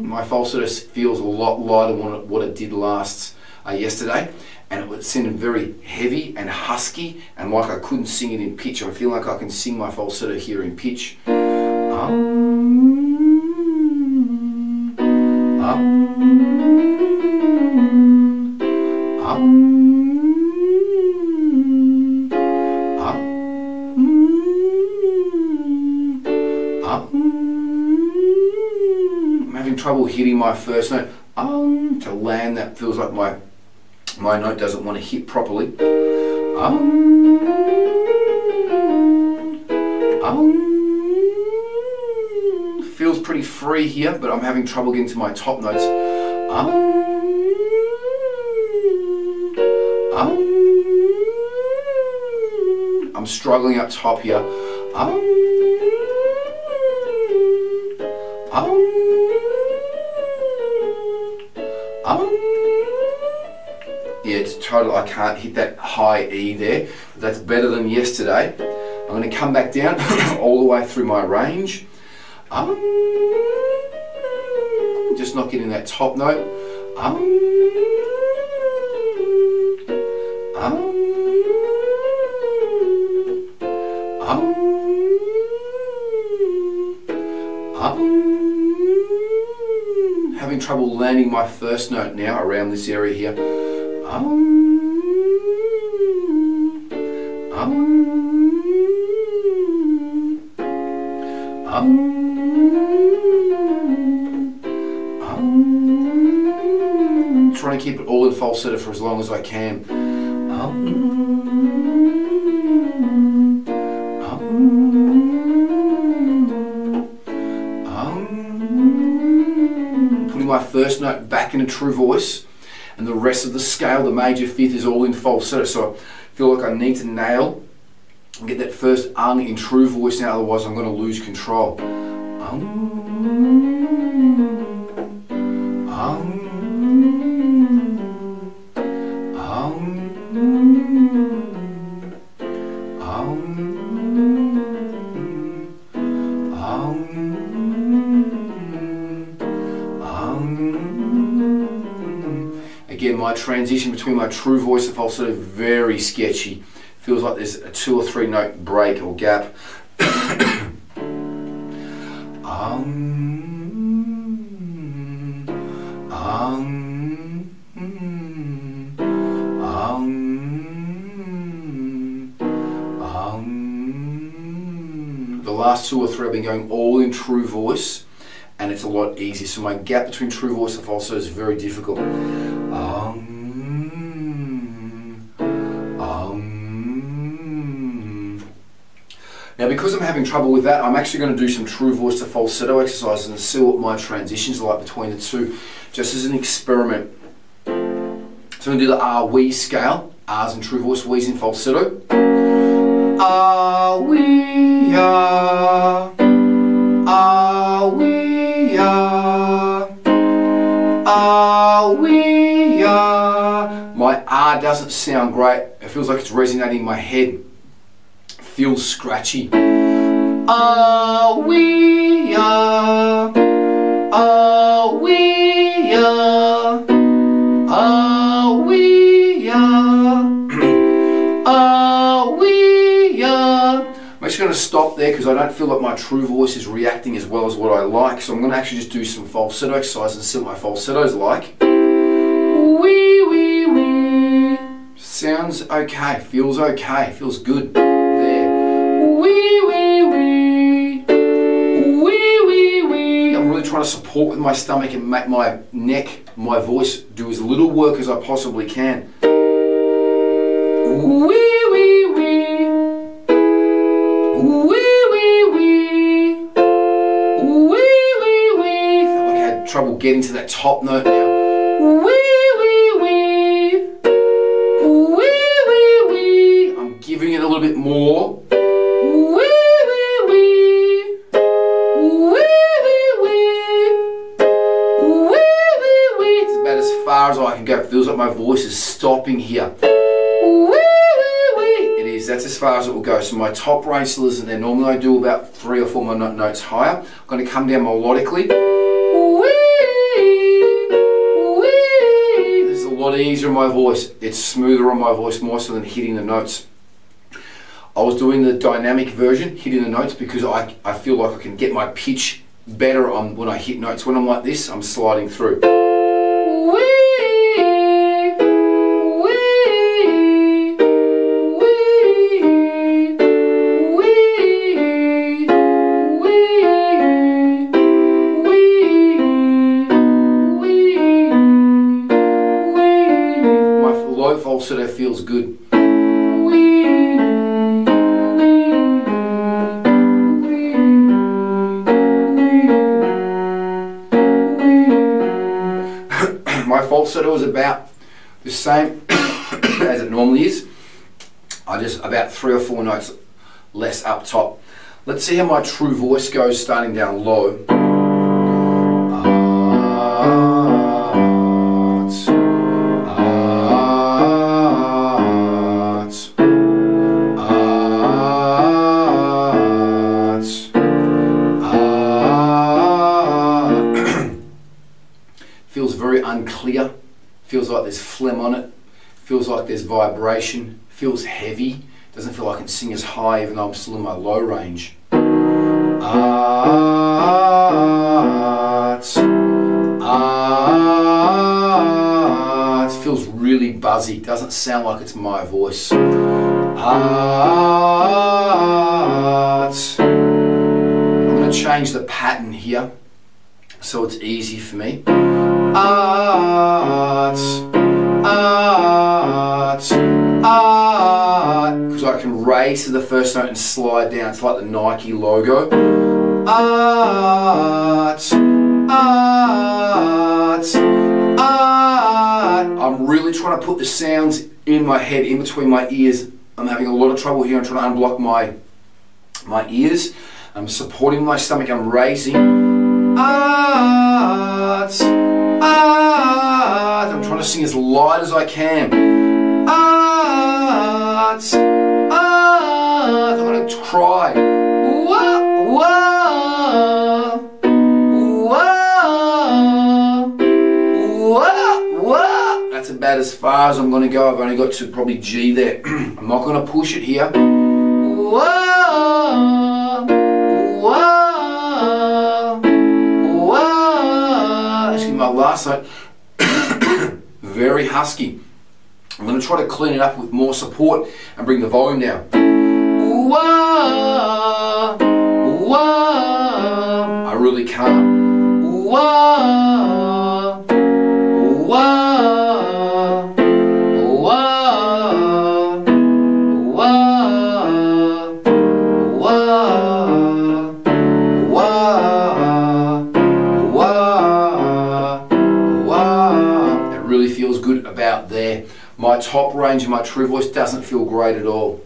my falsetto feels a lot lighter than what it did last uh, yesterday and it was sounded very heavy and husky and like I couldn't sing it in pitch. I feel like I can sing my falsetto here in pitch. Um, my first note. Um, to land that feels like my my note doesn't want to hit properly. Um, um, feels pretty free here, but I'm having trouble getting to my top notes. Um, um, I'm struggling up top here. Um, total, I can't hit that high E there. That's better than yesterday. I'm going to come back down all the way through my range. Um, just not getting that top note. Um, um, um, um, having trouble landing my first note now around this area here. Um, um, um, um. to keep it all in falsetto for as long as I can. Um, um, putting my first note back in a true voice and the rest of the scale, the major fifth, is all in falsetto. So I feel like I need to nail and get that first ung in true voice now, otherwise I'm going to lose control. Um, between my true voice and falsetto very sketchy. Feels like there's a two or three note break or gap. um, um, um, um. The last two or three I've been going all in true voice and it's a lot easier. So my gap between true voice and falsetto is very difficult. Because I'm having trouble with that, I'm actually going to do some true voice to falsetto exercises and see what my transitions are like between the two, just as an experiment. So I'm going to do the R we scale, R's in true voice, We's in falsetto. R we are, R we are, R we are. My R doesn't sound great. It feels like it's resonating in my head. Feels scratchy. Ah, we are. Ah, we are. Ah, we are. Ah, we are. I'm actually going to stop there because I don't feel like my true voice is reacting as well as what I like. So I'm going to actually just do some falsetto exercises and see what my falsetto's like. Wee, wee, wee. Sounds okay, feels okay, feels good. Trying to support with my stomach and make my neck, my voice do as little work as I possibly can. Wee, wee, wee. Wee, wee, wee. Wee, wee, wee. Felt like I had trouble getting to that top note now. Wee, wee, here. It is. That's as far as it will go. So my top range still isn't there. Normally I do about three or four more notes higher. I'm going to come down melodically. This is a lot easier on my voice. It's smoother on my voice more so than hitting the notes. I was doing the dynamic version, hitting the notes, because I, I feel like I can get my pitch better on when I hit notes. When I'm like this, I'm sliding through. Is about the same as it normally is. I just about three or four notes less up top. Let's see how my true voice goes starting down low. Feels like there's vibration. Feels heavy. Doesn't feel like I can sing as high even though I'm still in my low range. Ah, arts, arts. Ah, feels really buzzy. Doesn't sound like it's my voice. Ah, arts. I'm going to change the pattern here so it's easy for me. art, art, art. Uh, because I can raise to the first note and slide down. It's like the Nike logo. Art, art, art. I'm really trying to put the sounds in my head, in between my ears. I'm having a lot of trouble here. I'm trying to unblock my my ears. I'm supporting my stomach. I'm raising. Art, art. I'm trying to sing as light as I can. Art, art. I'm to cry. Whoa, whoa, whoa. That's about as far as I'm to go. I've only got to probably G there. I'm not to push it here. Whoa, whoa, my last note. Very husky. I'm going to try to clean it up with more support and bring the volume down. Whoa, whoa. I really can't. Whoa, top range of my true voice doesn't feel great at all.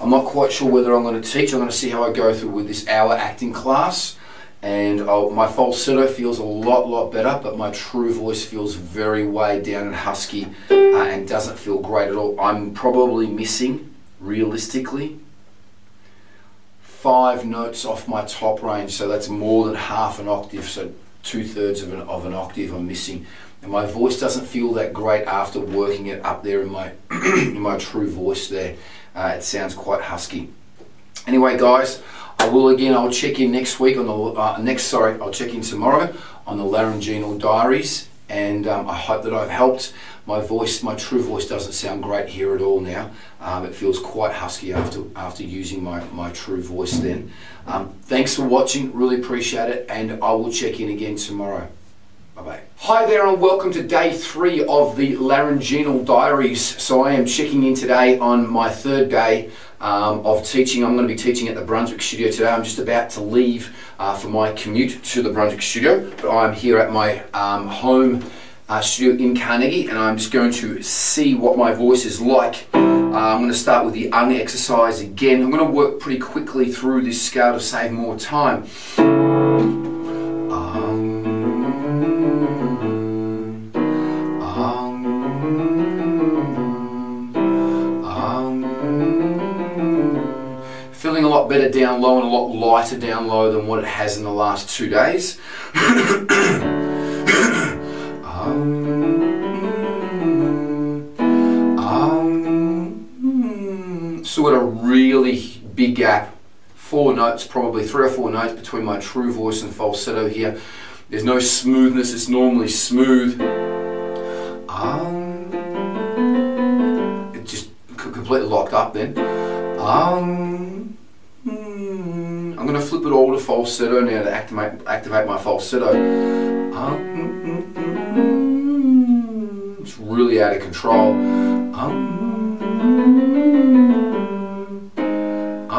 I'm not quite sure whether I'm going to teach. I'm going to see how I go through with this hour acting class. And I'll, my falsetto feels a lot, lot better, but my true voice feels very way down and husky uh, and doesn't feel great at all. I'm probably missing, realistically, five notes off my top range, so that's more than half an octave, so two thirds of an, of an octave I'm missing. And my voice doesn't feel that great after working it up there in my, in my true voice there. Uh, it sounds quite husky. Anyway, guys, I will again. I'll check in next week on the uh, next. Sorry, I'll check in tomorrow on the laryngeal diaries, and um, I hope that I've helped. My voice, my true voice, doesn't sound great here at all now. Um, it feels quite husky after after using my my true voice. Then, um, thanks for watching. Really appreciate it, and I will check in again tomorrow. Bye bye. Hi there, and welcome to day three of the laryngeal diaries. So I am checking in today on my third day um, of teaching. I'm going to be teaching at the Brunswick studio today. I'm just about to leave uh, for my commute to the Brunswick studio, but I'm here at my um, home uh, studio in Carnegie, and I'm just going to see what my voice is like. Uh, I'm going to start with the ung exercise again. I'm going to work pretty quickly through this scale to save more time. Feeling a lot better down low and a lot lighter down low than what it has in the last two days. sort of really big gap, four notes, probably three or four notes between my true voice and falsetto here. There's no smoothness, it's normally smooth. Um, it just completely locked up then. Um, mm, I'm going to flip it all to falsetto now to activate, activate my falsetto. Um, it's really out of control. Um, So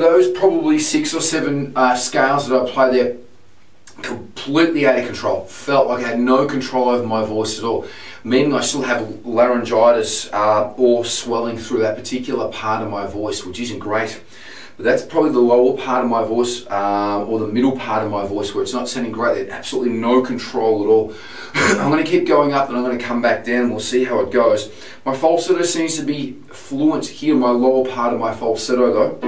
those probably six or seven uh, scales that I play there, completely out of control. Felt like I had no control over my voice at all. Meaning I still have laryngitis uh, or swelling through that particular part of my voice, which isn't great. That's probably the lower part of my voice um, or the middle part of my voice where it's not sounding great. There's absolutely no control at all. I'm going to keep going up and I'm going to come back down and we'll see how it goes. My falsetto seems to be fluent here, my lower part of my falsetto though.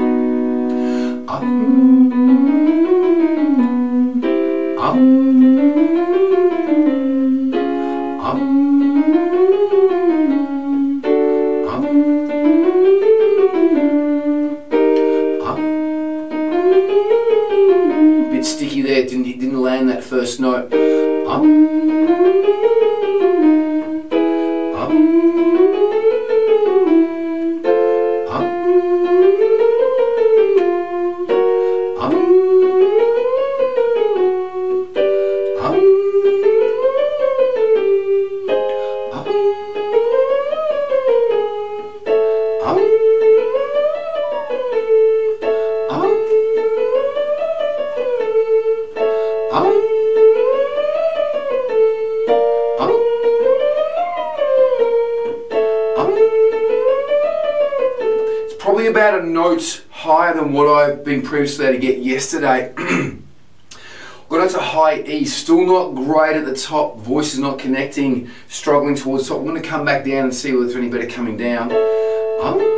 Um, um, Land that first note. about been previously able to get yesterday. Got out to high E, still not great at the top, voice is not connecting, struggling towards top. I'm going to come back down and see whether there's any better coming down. Um,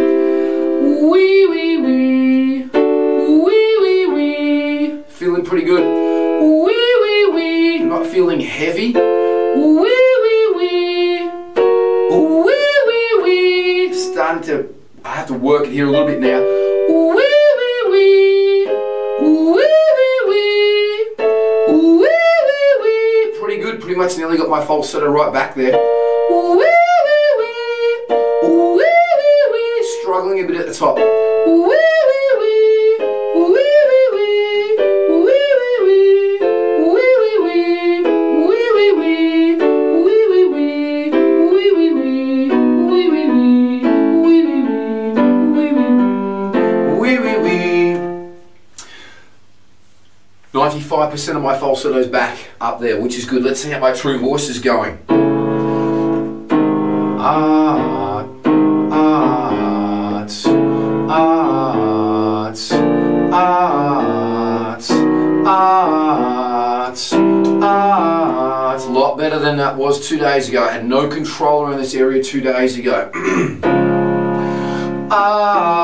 heavy. Wee wee wee, wee wee wee. Starting to, I have to work it here a little bit now. Wee wee wee, wee wee wee, wee wee wee. Pretty good. Pretty much nearly got my falsetto right back there. Percent of my falsetto's back up there, which is good. Let's see how my true voice is going. ah arts. A lot better than that was two days ago. I had no control in this area two days ago. Ah.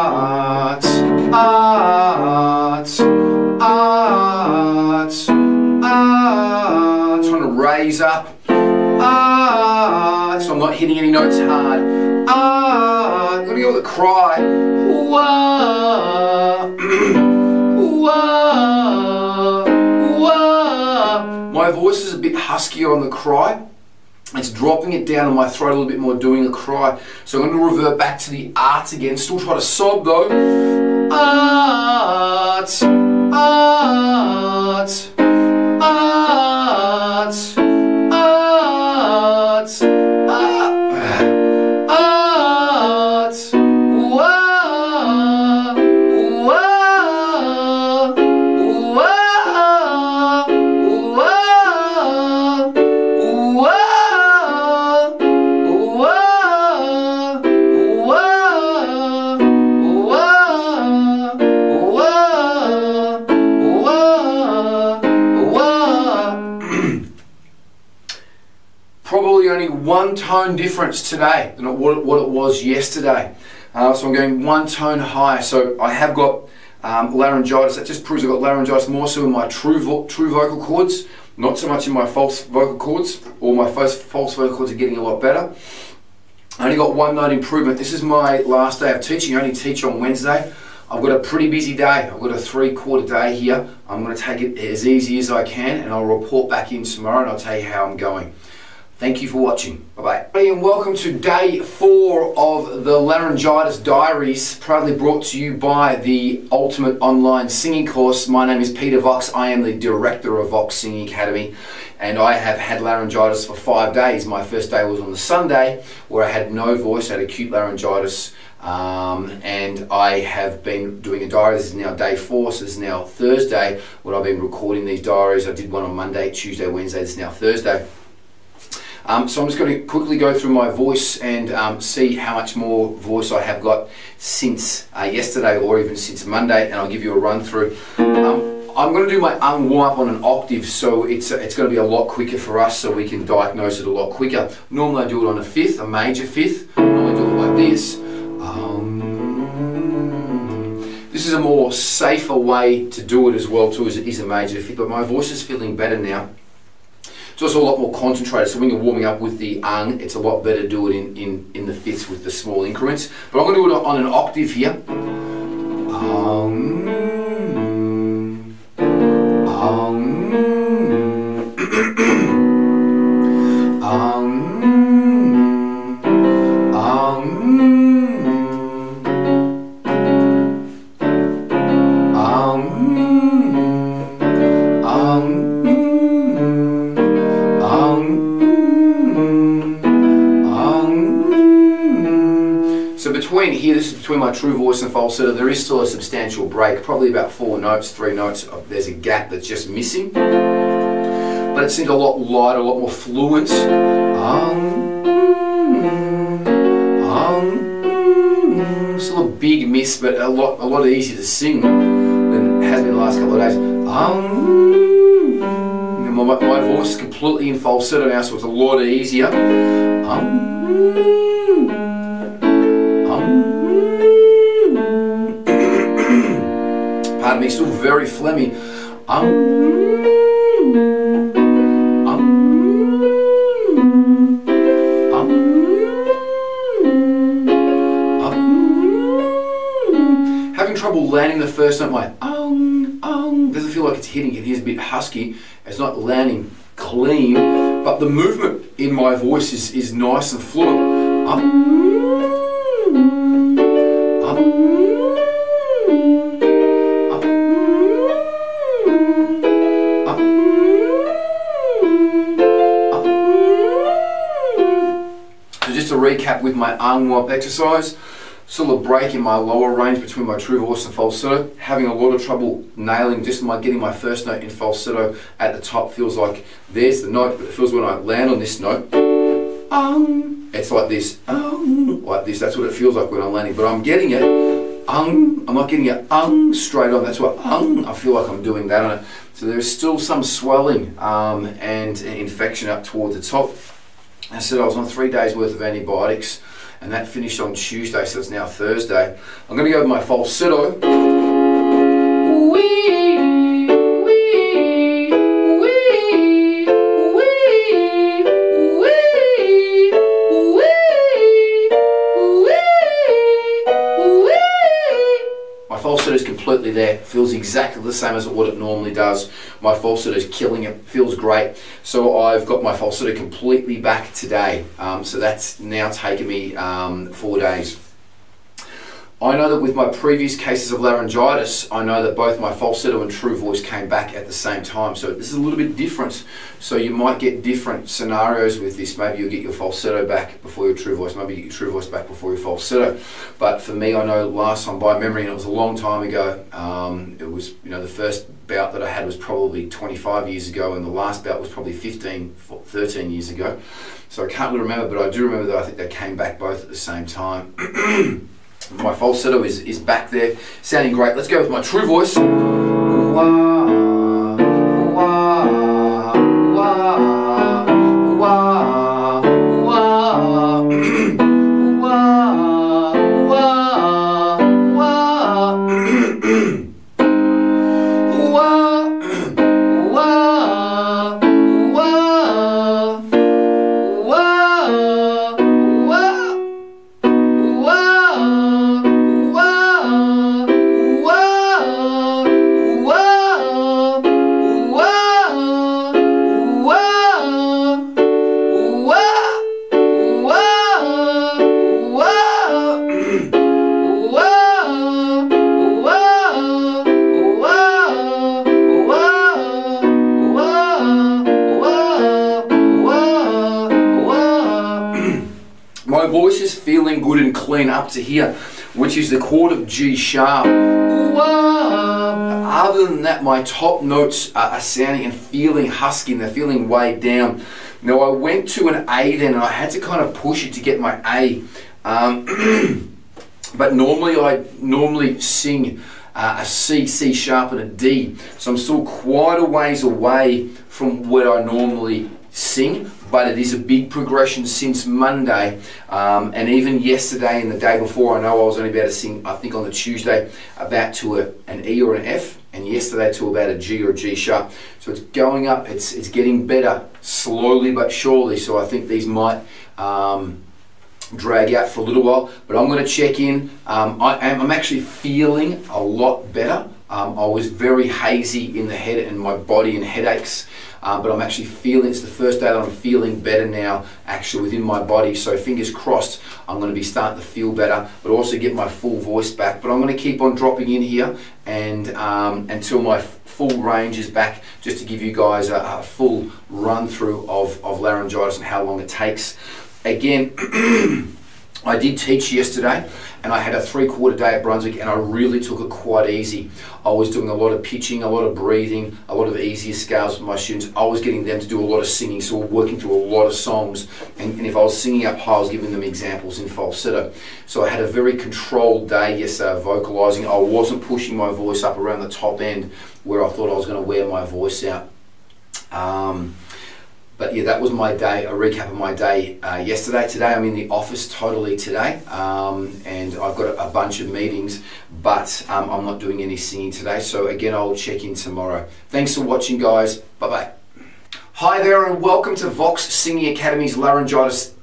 Hitting any notes hard. Ah, I'm gonna go with a cry. Wah, wah, wah. My voice is a bit huskier on the cry. It's dropping it down in my throat a little bit more, doing a cry. So I'm going to revert back to the arts again. Still try to sob though. Art, art, tone difference today than what, it was yesterday. Uh, so I'm going one tone higher. So I have got um, laryngitis. That just proves I've got laryngitis more so in my true vo true vocal cords, not so much in my false vocal cords. Or my false, false vocal cords are getting a lot better. I only got one note improvement. This is my last day of teaching. I only teach on Wednesday. I've got a pretty busy day. I've got a three quarter day here. I'm going to take it as easy as I can and I'll report back in tomorrow and I'll tell you how I'm going. Thank you for watching. Bye bye. And welcome to day four of the Laryngitis Diaries, proudly brought to you by the Ultimate Online Singing Course. My name is Peter Vox. I am the director of Vox Singing Academy, and I have had laryngitis for five days. My first day was on the Sunday, where I had no voice, I had acute laryngitis. Um, and I have been doing a diary. This is now day four, so this is now Thursday when I've been recording these diaries. I did one on Monday, Tuesday, Wednesday. This is now Thursday. Um, so I'm just going to quickly go through my voice and um, see how much more voice I have got since uh, yesterday or even since Monday, and I'll give you a run through. Um, I'm going to do my um, warm up on an octave, so it's uh, it's going to be a lot quicker for us, so we can diagnose it a lot quicker. Normally I do it on a fifth, a major fifth. Normally I do it like this. Um, this is a more safer way to do it as well too, as it is a major fifth. But my voice is feeling better now. It's also a lot more concentrated. So when you're warming up with the ung, it's a lot better to do it in, in, in the fifths with the small increments. But I'm going to do it on an octave here. Um, true voice and falsetto, there is still a substantial break, probably about four notes, three notes. There's a gap that's just missing. But it seems a lot lighter, a lot more fluent. Um, um, still a big miss, but a lot, a lot easier to sing than it has been the last couple of days. Um, my, my voice is completely in falsetto now, so it's a lot easier. Um, very phlegmy. Um, um, um, um. Having trouble landing the first note, my um, um, doesn't feel like it's hitting. It is a bit husky. It's not landing clean, but the movement in my voice is, is nice and fluent. Um, arm warm exercise. Still a break in my lower range between my true voice and falsetto. Having a lot of trouble nailing just my getting my first note in falsetto at the top feels like there's the note, but it feels when I land on this note, um, it's like this, um, like this. That's what it feels like when I'm landing. But I'm getting it, um, I'm not getting it um straight on. That's what um, I feel like I'm doing that on it. So there's still some swelling um, and infection up towards the top. I said I was on three days worth of antibiotics and that finished on Tuesday, so it's now Thursday. I'm to go with my falsetto. There, feels exactly the same as what it normally does. My falsetto is killing it, feels great. So I've got my falsetto completely back today. Um, so that's now taken me um, four days. I know that with my previous cases of laryngitis, I know that both my falsetto and true voice came back at the same time. So this is a little bit different. So you might get different scenarios with this. Maybe you'll get your falsetto back before your true voice. Maybe you get your true voice back before your falsetto. But for me, I know last time by memory, and it was a long time ago. Um, it was you know the first bout that I had was probably 25 years ago, and the last bout was probably 15, 13 years ago. So I can't really remember, but I do remember that I think they came back both at the same time. My falsetto is, is back there, sounding great. Let's go with my true voice. My up to here, which is the chord of G sharp. Other than that, my top notes are sounding and feeling husky and they're feeling weighed down. Now I went to an A then and I had to kind of push it to get my A. Um, but normally I normally sing uh, a C, C sharp and a D. So I'm still quite a ways away from where I normally sing but it is a big progression since Monday um, and even yesterday and the day before I know I was only about to sing I think on the Tuesday about to a, an E or an F and yesterday to about a G or a G sharp. So it's going up it's, it's getting better slowly but surely. So I think these might um, drag out for a little while. But I'm going to check in. Um, I am, I'm actually feeling a lot better. Um, I was very hazy in the head and my body and headaches uh, but I'm actually feeling, it's the first day that I'm feeling better now actually within my body. So fingers crossed, I'm going to be starting to feel better, but also get my full voice back. But I'm going to keep on dropping in here and um, until my full range is back, just to give you guys a, a full run through of, of laryngitis and how long it takes. Again, I did teach yesterday and I had a three quarter day at Brunswick and I really took it quite easy. I was doing a lot of pitching, a lot of breathing, a lot of easier scales with my students. I was getting them to do a lot of singing, so we're working through a lot of songs. And, and if I was singing up high, I was giving them examples in falsetto. So I had a very controlled day yesterday, vocalizing. I wasn't pushing my voice up around the top end where I thought I was going to wear my voice out. Um, but yeah, that was my day, a recap of my day uh, yesterday. Today I'm in the office totally today, um, and I've got a, a, bunch of meetings, but um, I'm not doing any singing today. So again, I'll check in tomorrow. Thanks for watching, guys. Bye bye. Hi there, and welcome to Vox Singing Academy's Laryngitis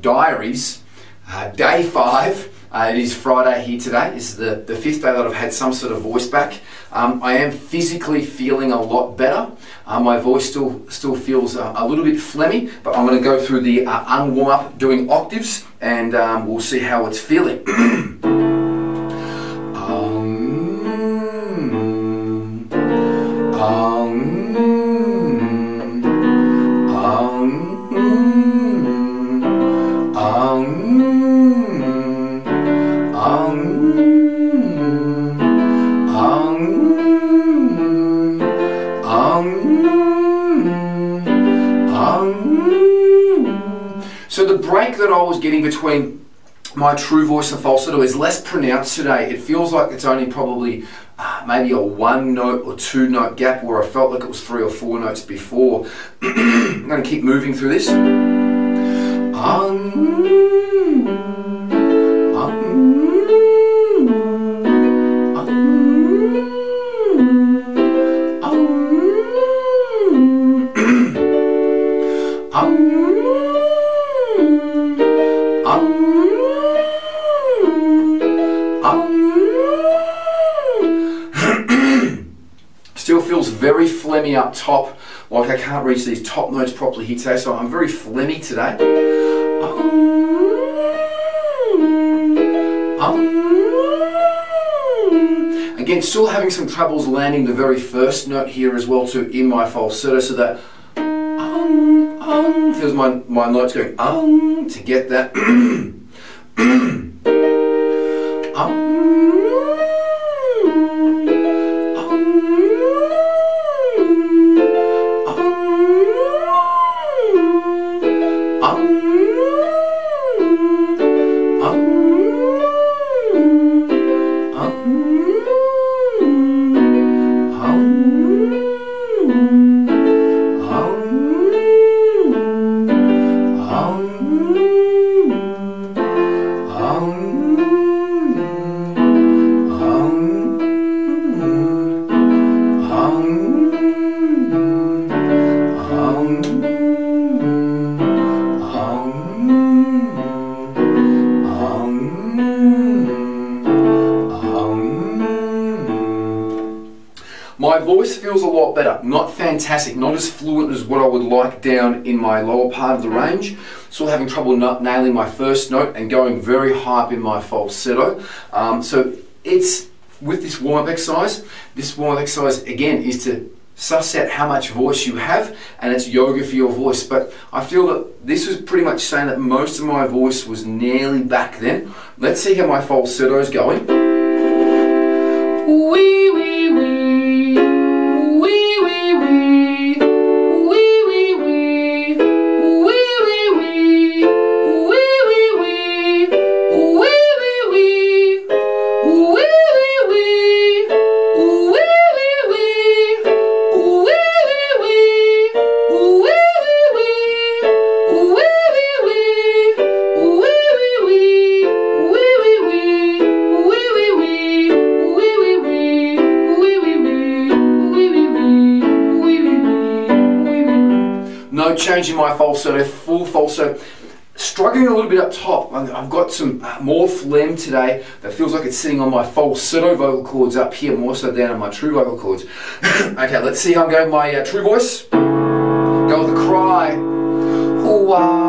Diaries, uh, day five. Uh, it is Friday here today. This is the, the fifth day that I've had some sort of voice back. Um, I am physically feeling a lot better. Uh, my voice still still feels uh, a little bit phlegmy, but I'm going to go through the uh, unwarm up doing octaves and um, we'll see how it's feeling. break that I was getting between my true voice and falsetto is less pronounced today. It feels like it's only probably uh, maybe a one note or two note gap where I felt like it was three or four notes before. I'm going to keep moving through this. Um, up top, like I can't reach these top notes properly here today, so I'm very phlegmy today. Again, still having some troubles landing the very first note here as well too in my falsetto, so that um, um, feels my, my notes going um to get that fantastic, not as fluent as what I would like down in my lower part of the range. Still having trouble nailing my first note and going very high up in my falsetto. Um, so it's with this warm-up exercise, this warm-up exercise again is to suss out how much voice you have, and it's yoga for your voice. But I feel that this was pretty much saying that most of my voice was nearly back then. Let's see how my falsetto is going. Wee. Changing my falsetto, full falsetto. Struggling a little bit up top. I've got some uh, more phlegm today that feels like it's sitting on my falsetto vocal cords up here, more so down on my true vocal cords. okay, let's see how I'm going. with My uh, true voice. Go with a cry. Ooh-ah, ooh-ah,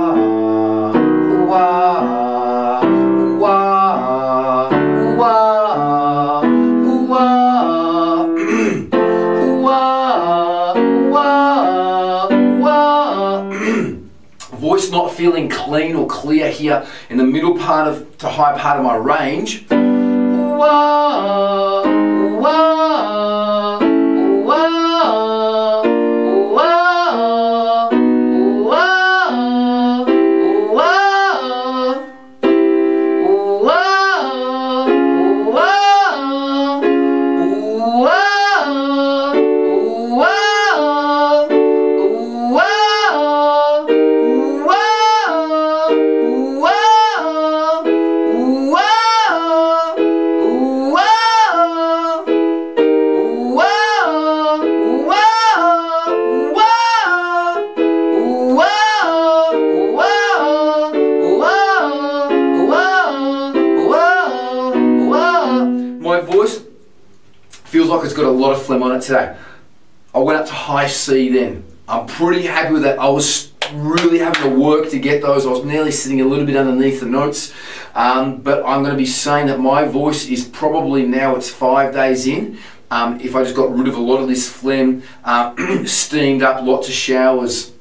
clean or clear here in the middle part of to high part of my range. Ooh-ah, ooh-ah, today. I went up to high C then. I'm pretty happy with that. I was really having to work to get those. I was nearly sitting a little bit underneath the notes. Um, but I'm going to be saying that my voice is probably now, it's five days in. Um, if I just got rid of a lot of this phlegm, uh, steamed up, lots of showers,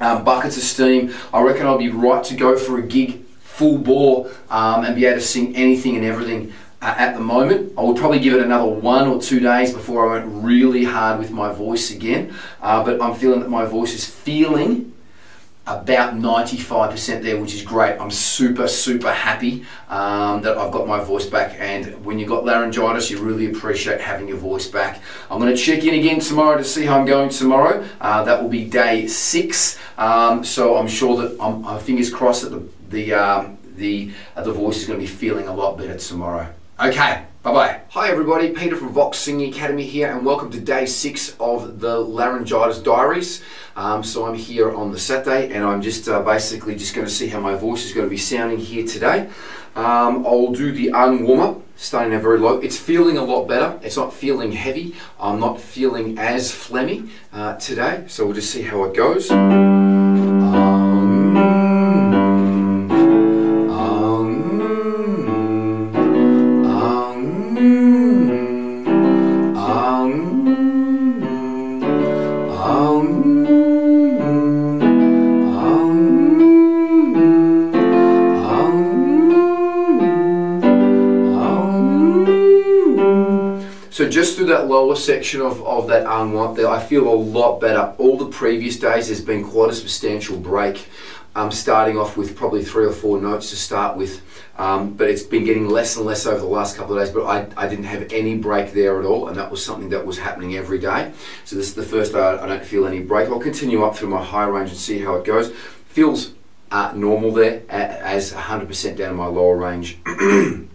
um, buckets of steam, I reckon I'll be right to go for a gig full bore um, and be able to sing anything and everything uh, at the moment. I will probably give it another one or two days before I went really hard with my voice again. Uh, but I'm feeling that my voice is feeling about 95% there, which is great. I'm super, super happy um, that I've got my voice back. And when you've got laryngitis, you really appreciate having your voice back. I'm going to check in again tomorrow to see how I'm going tomorrow. Uh, that will be day six. Um, so I'm sure that I'm, I'm fingers crossed that the the um, the uh, the voice is going to be feeling a lot better tomorrow. Okay. Bye bye. Hi everybody, Peter from Vox Singing Academy here, and welcome to day six of the Laryngitis Diaries. Um, so I'm here on the Saturday, and I'm just uh, basically just going to see how my voice is going to be sounding here today. Um, I'll do the arm warm up, starting out very low. It's feeling a lot better. It's not feeling heavy. I'm not feeling as phlegmy uh, today, so we'll just see how it goes. Through that lower section of, of that unwipe there, I feel a lot better. All the previous days there's been quite a substantial break. I'm starting off with probably three or four notes to start with, um, but it's been getting less and less over the last couple of days. But I, I didn't have any break there at all, and that was something that was happening every day. So this is the first day I, I don't feel any break. I'll continue up through my high range and see how it goes. Feels uh, normal there as 100% down in my lower range.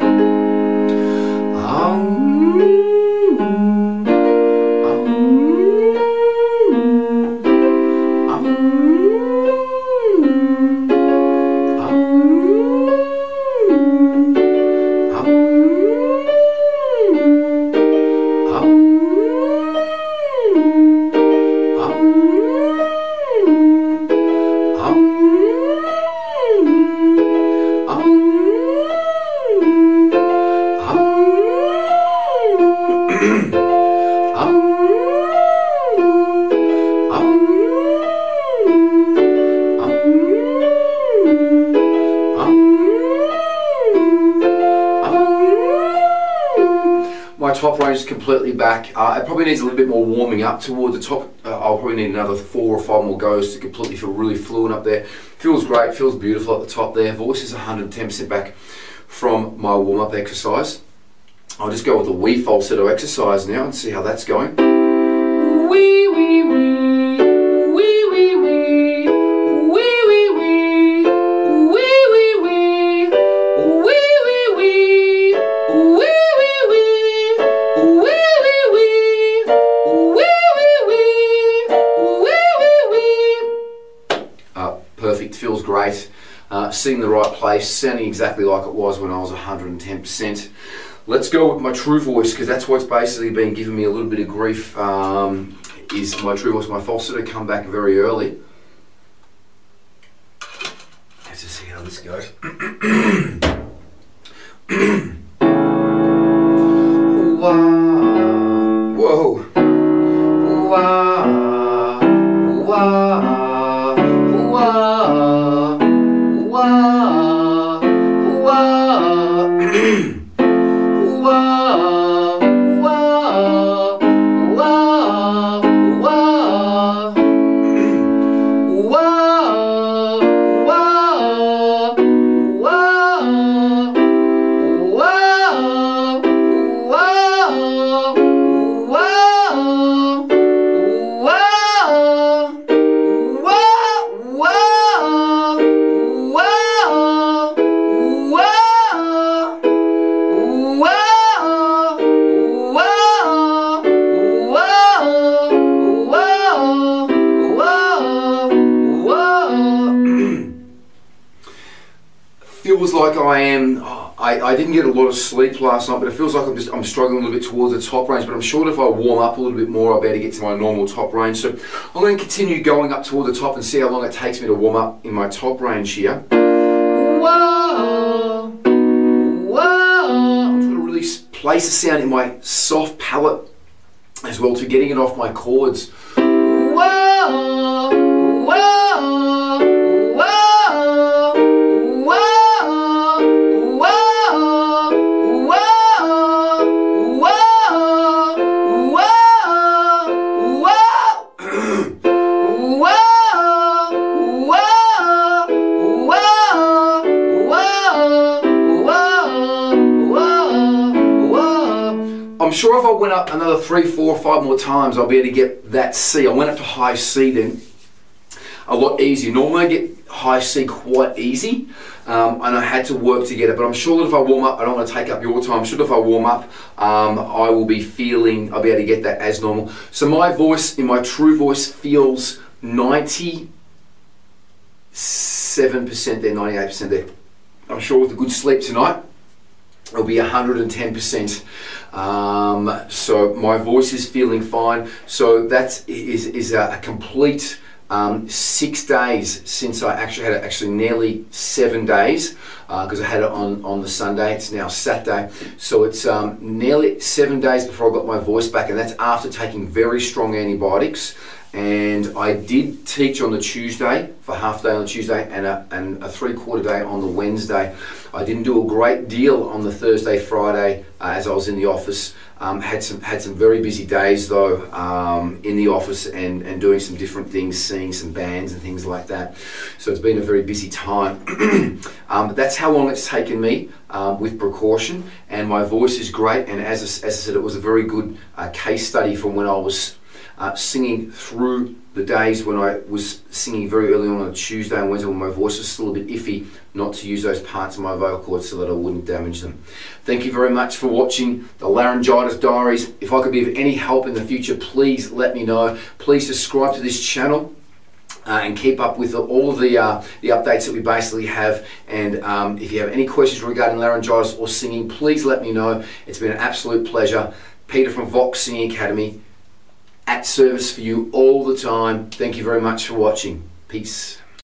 top range is completely back. Uh, it probably needs a little bit more warming up toward the top. Uh, I'll probably need another four or five more goes to completely feel really fluent up there. Feels great, feels beautiful at the top there. Voice is 110% back from my warm up exercise. I'll just go with the wee falsetto exercise now and see how that's going. In the right place, sounding exactly like it was when I was 110%. Let's go with my true voice because that's what's basically been giving me a little bit of grief. Um, is my true voice, my falsetto come back very early. Let's just see how this goes. Whoa. Wah, I am. I, I didn't get a lot of sleep last night, but it feels like I'm just I'm struggling a little bit towards the top range. But I'm sure if I warm up a little bit more, I'll be able to get to my normal top range. So I'm going to continue going up toward the top and see how long it takes me to warm up in my top range here. Whoa. Whoa! I'm trying to really place the sound in my soft palate as well to getting it off my cords. Whoa! Sure if I went up another three, four, five more times, I'll be able to get that C. I went up to high C then, a lot easier. Normally I get high C quite easy, um, and I had to work to get it. But I'm sure that if I warm up, I don't want to take up your time. I'm sure if I warm up, um, I will be feeling, I'll be able to get that as normal. So my voice, in my true voice, feels 97% there, 98% there. I'm sure with a good sleep tonight, it'll be 110%. Um, so my voice is feeling fine. So that is, is a, complete um, six days since I actually had it, actually nearly seven days because I had it on, on the Sunday. It's now Saturday. So it's um, nearly seven days before I got my voice back, and that's after taking very strong antibiotics. And I did teach on the Tuesday for half day on the Tuesday and a, and a three quarter day on the Wednesday. I didn't do a great deal on the Thursday, Friday uh, as I was in the office. Um, had some had some very busy days though um, in the office and, and doing some different things, seeing some bands and things like that. So it's been a very busy time. um, but that's how long it's taken me um, with precaution, and my voice is great. And as I, as I said, it was a very good uh, case study from when I was uh, singing through the days when I was singing very early on on a Tuesday and Wednesday when my voice was still a bit iffy, not to use those parts of my vocal cords so that I wouldn't damage them. Thank you very much for watching the Laryngitis Diaries. If I could be of any help in the future, please let me know. Please subscribe to this channel. Uh, and keep up with all of the uh, the updates that we basically have. And um, if you have any questions regarding laryngitis or singing, please let me know. It's been an absolute pleasure. Peter from Vox Singing Academy at service for you all the time. Thank you very much for watching. Peace.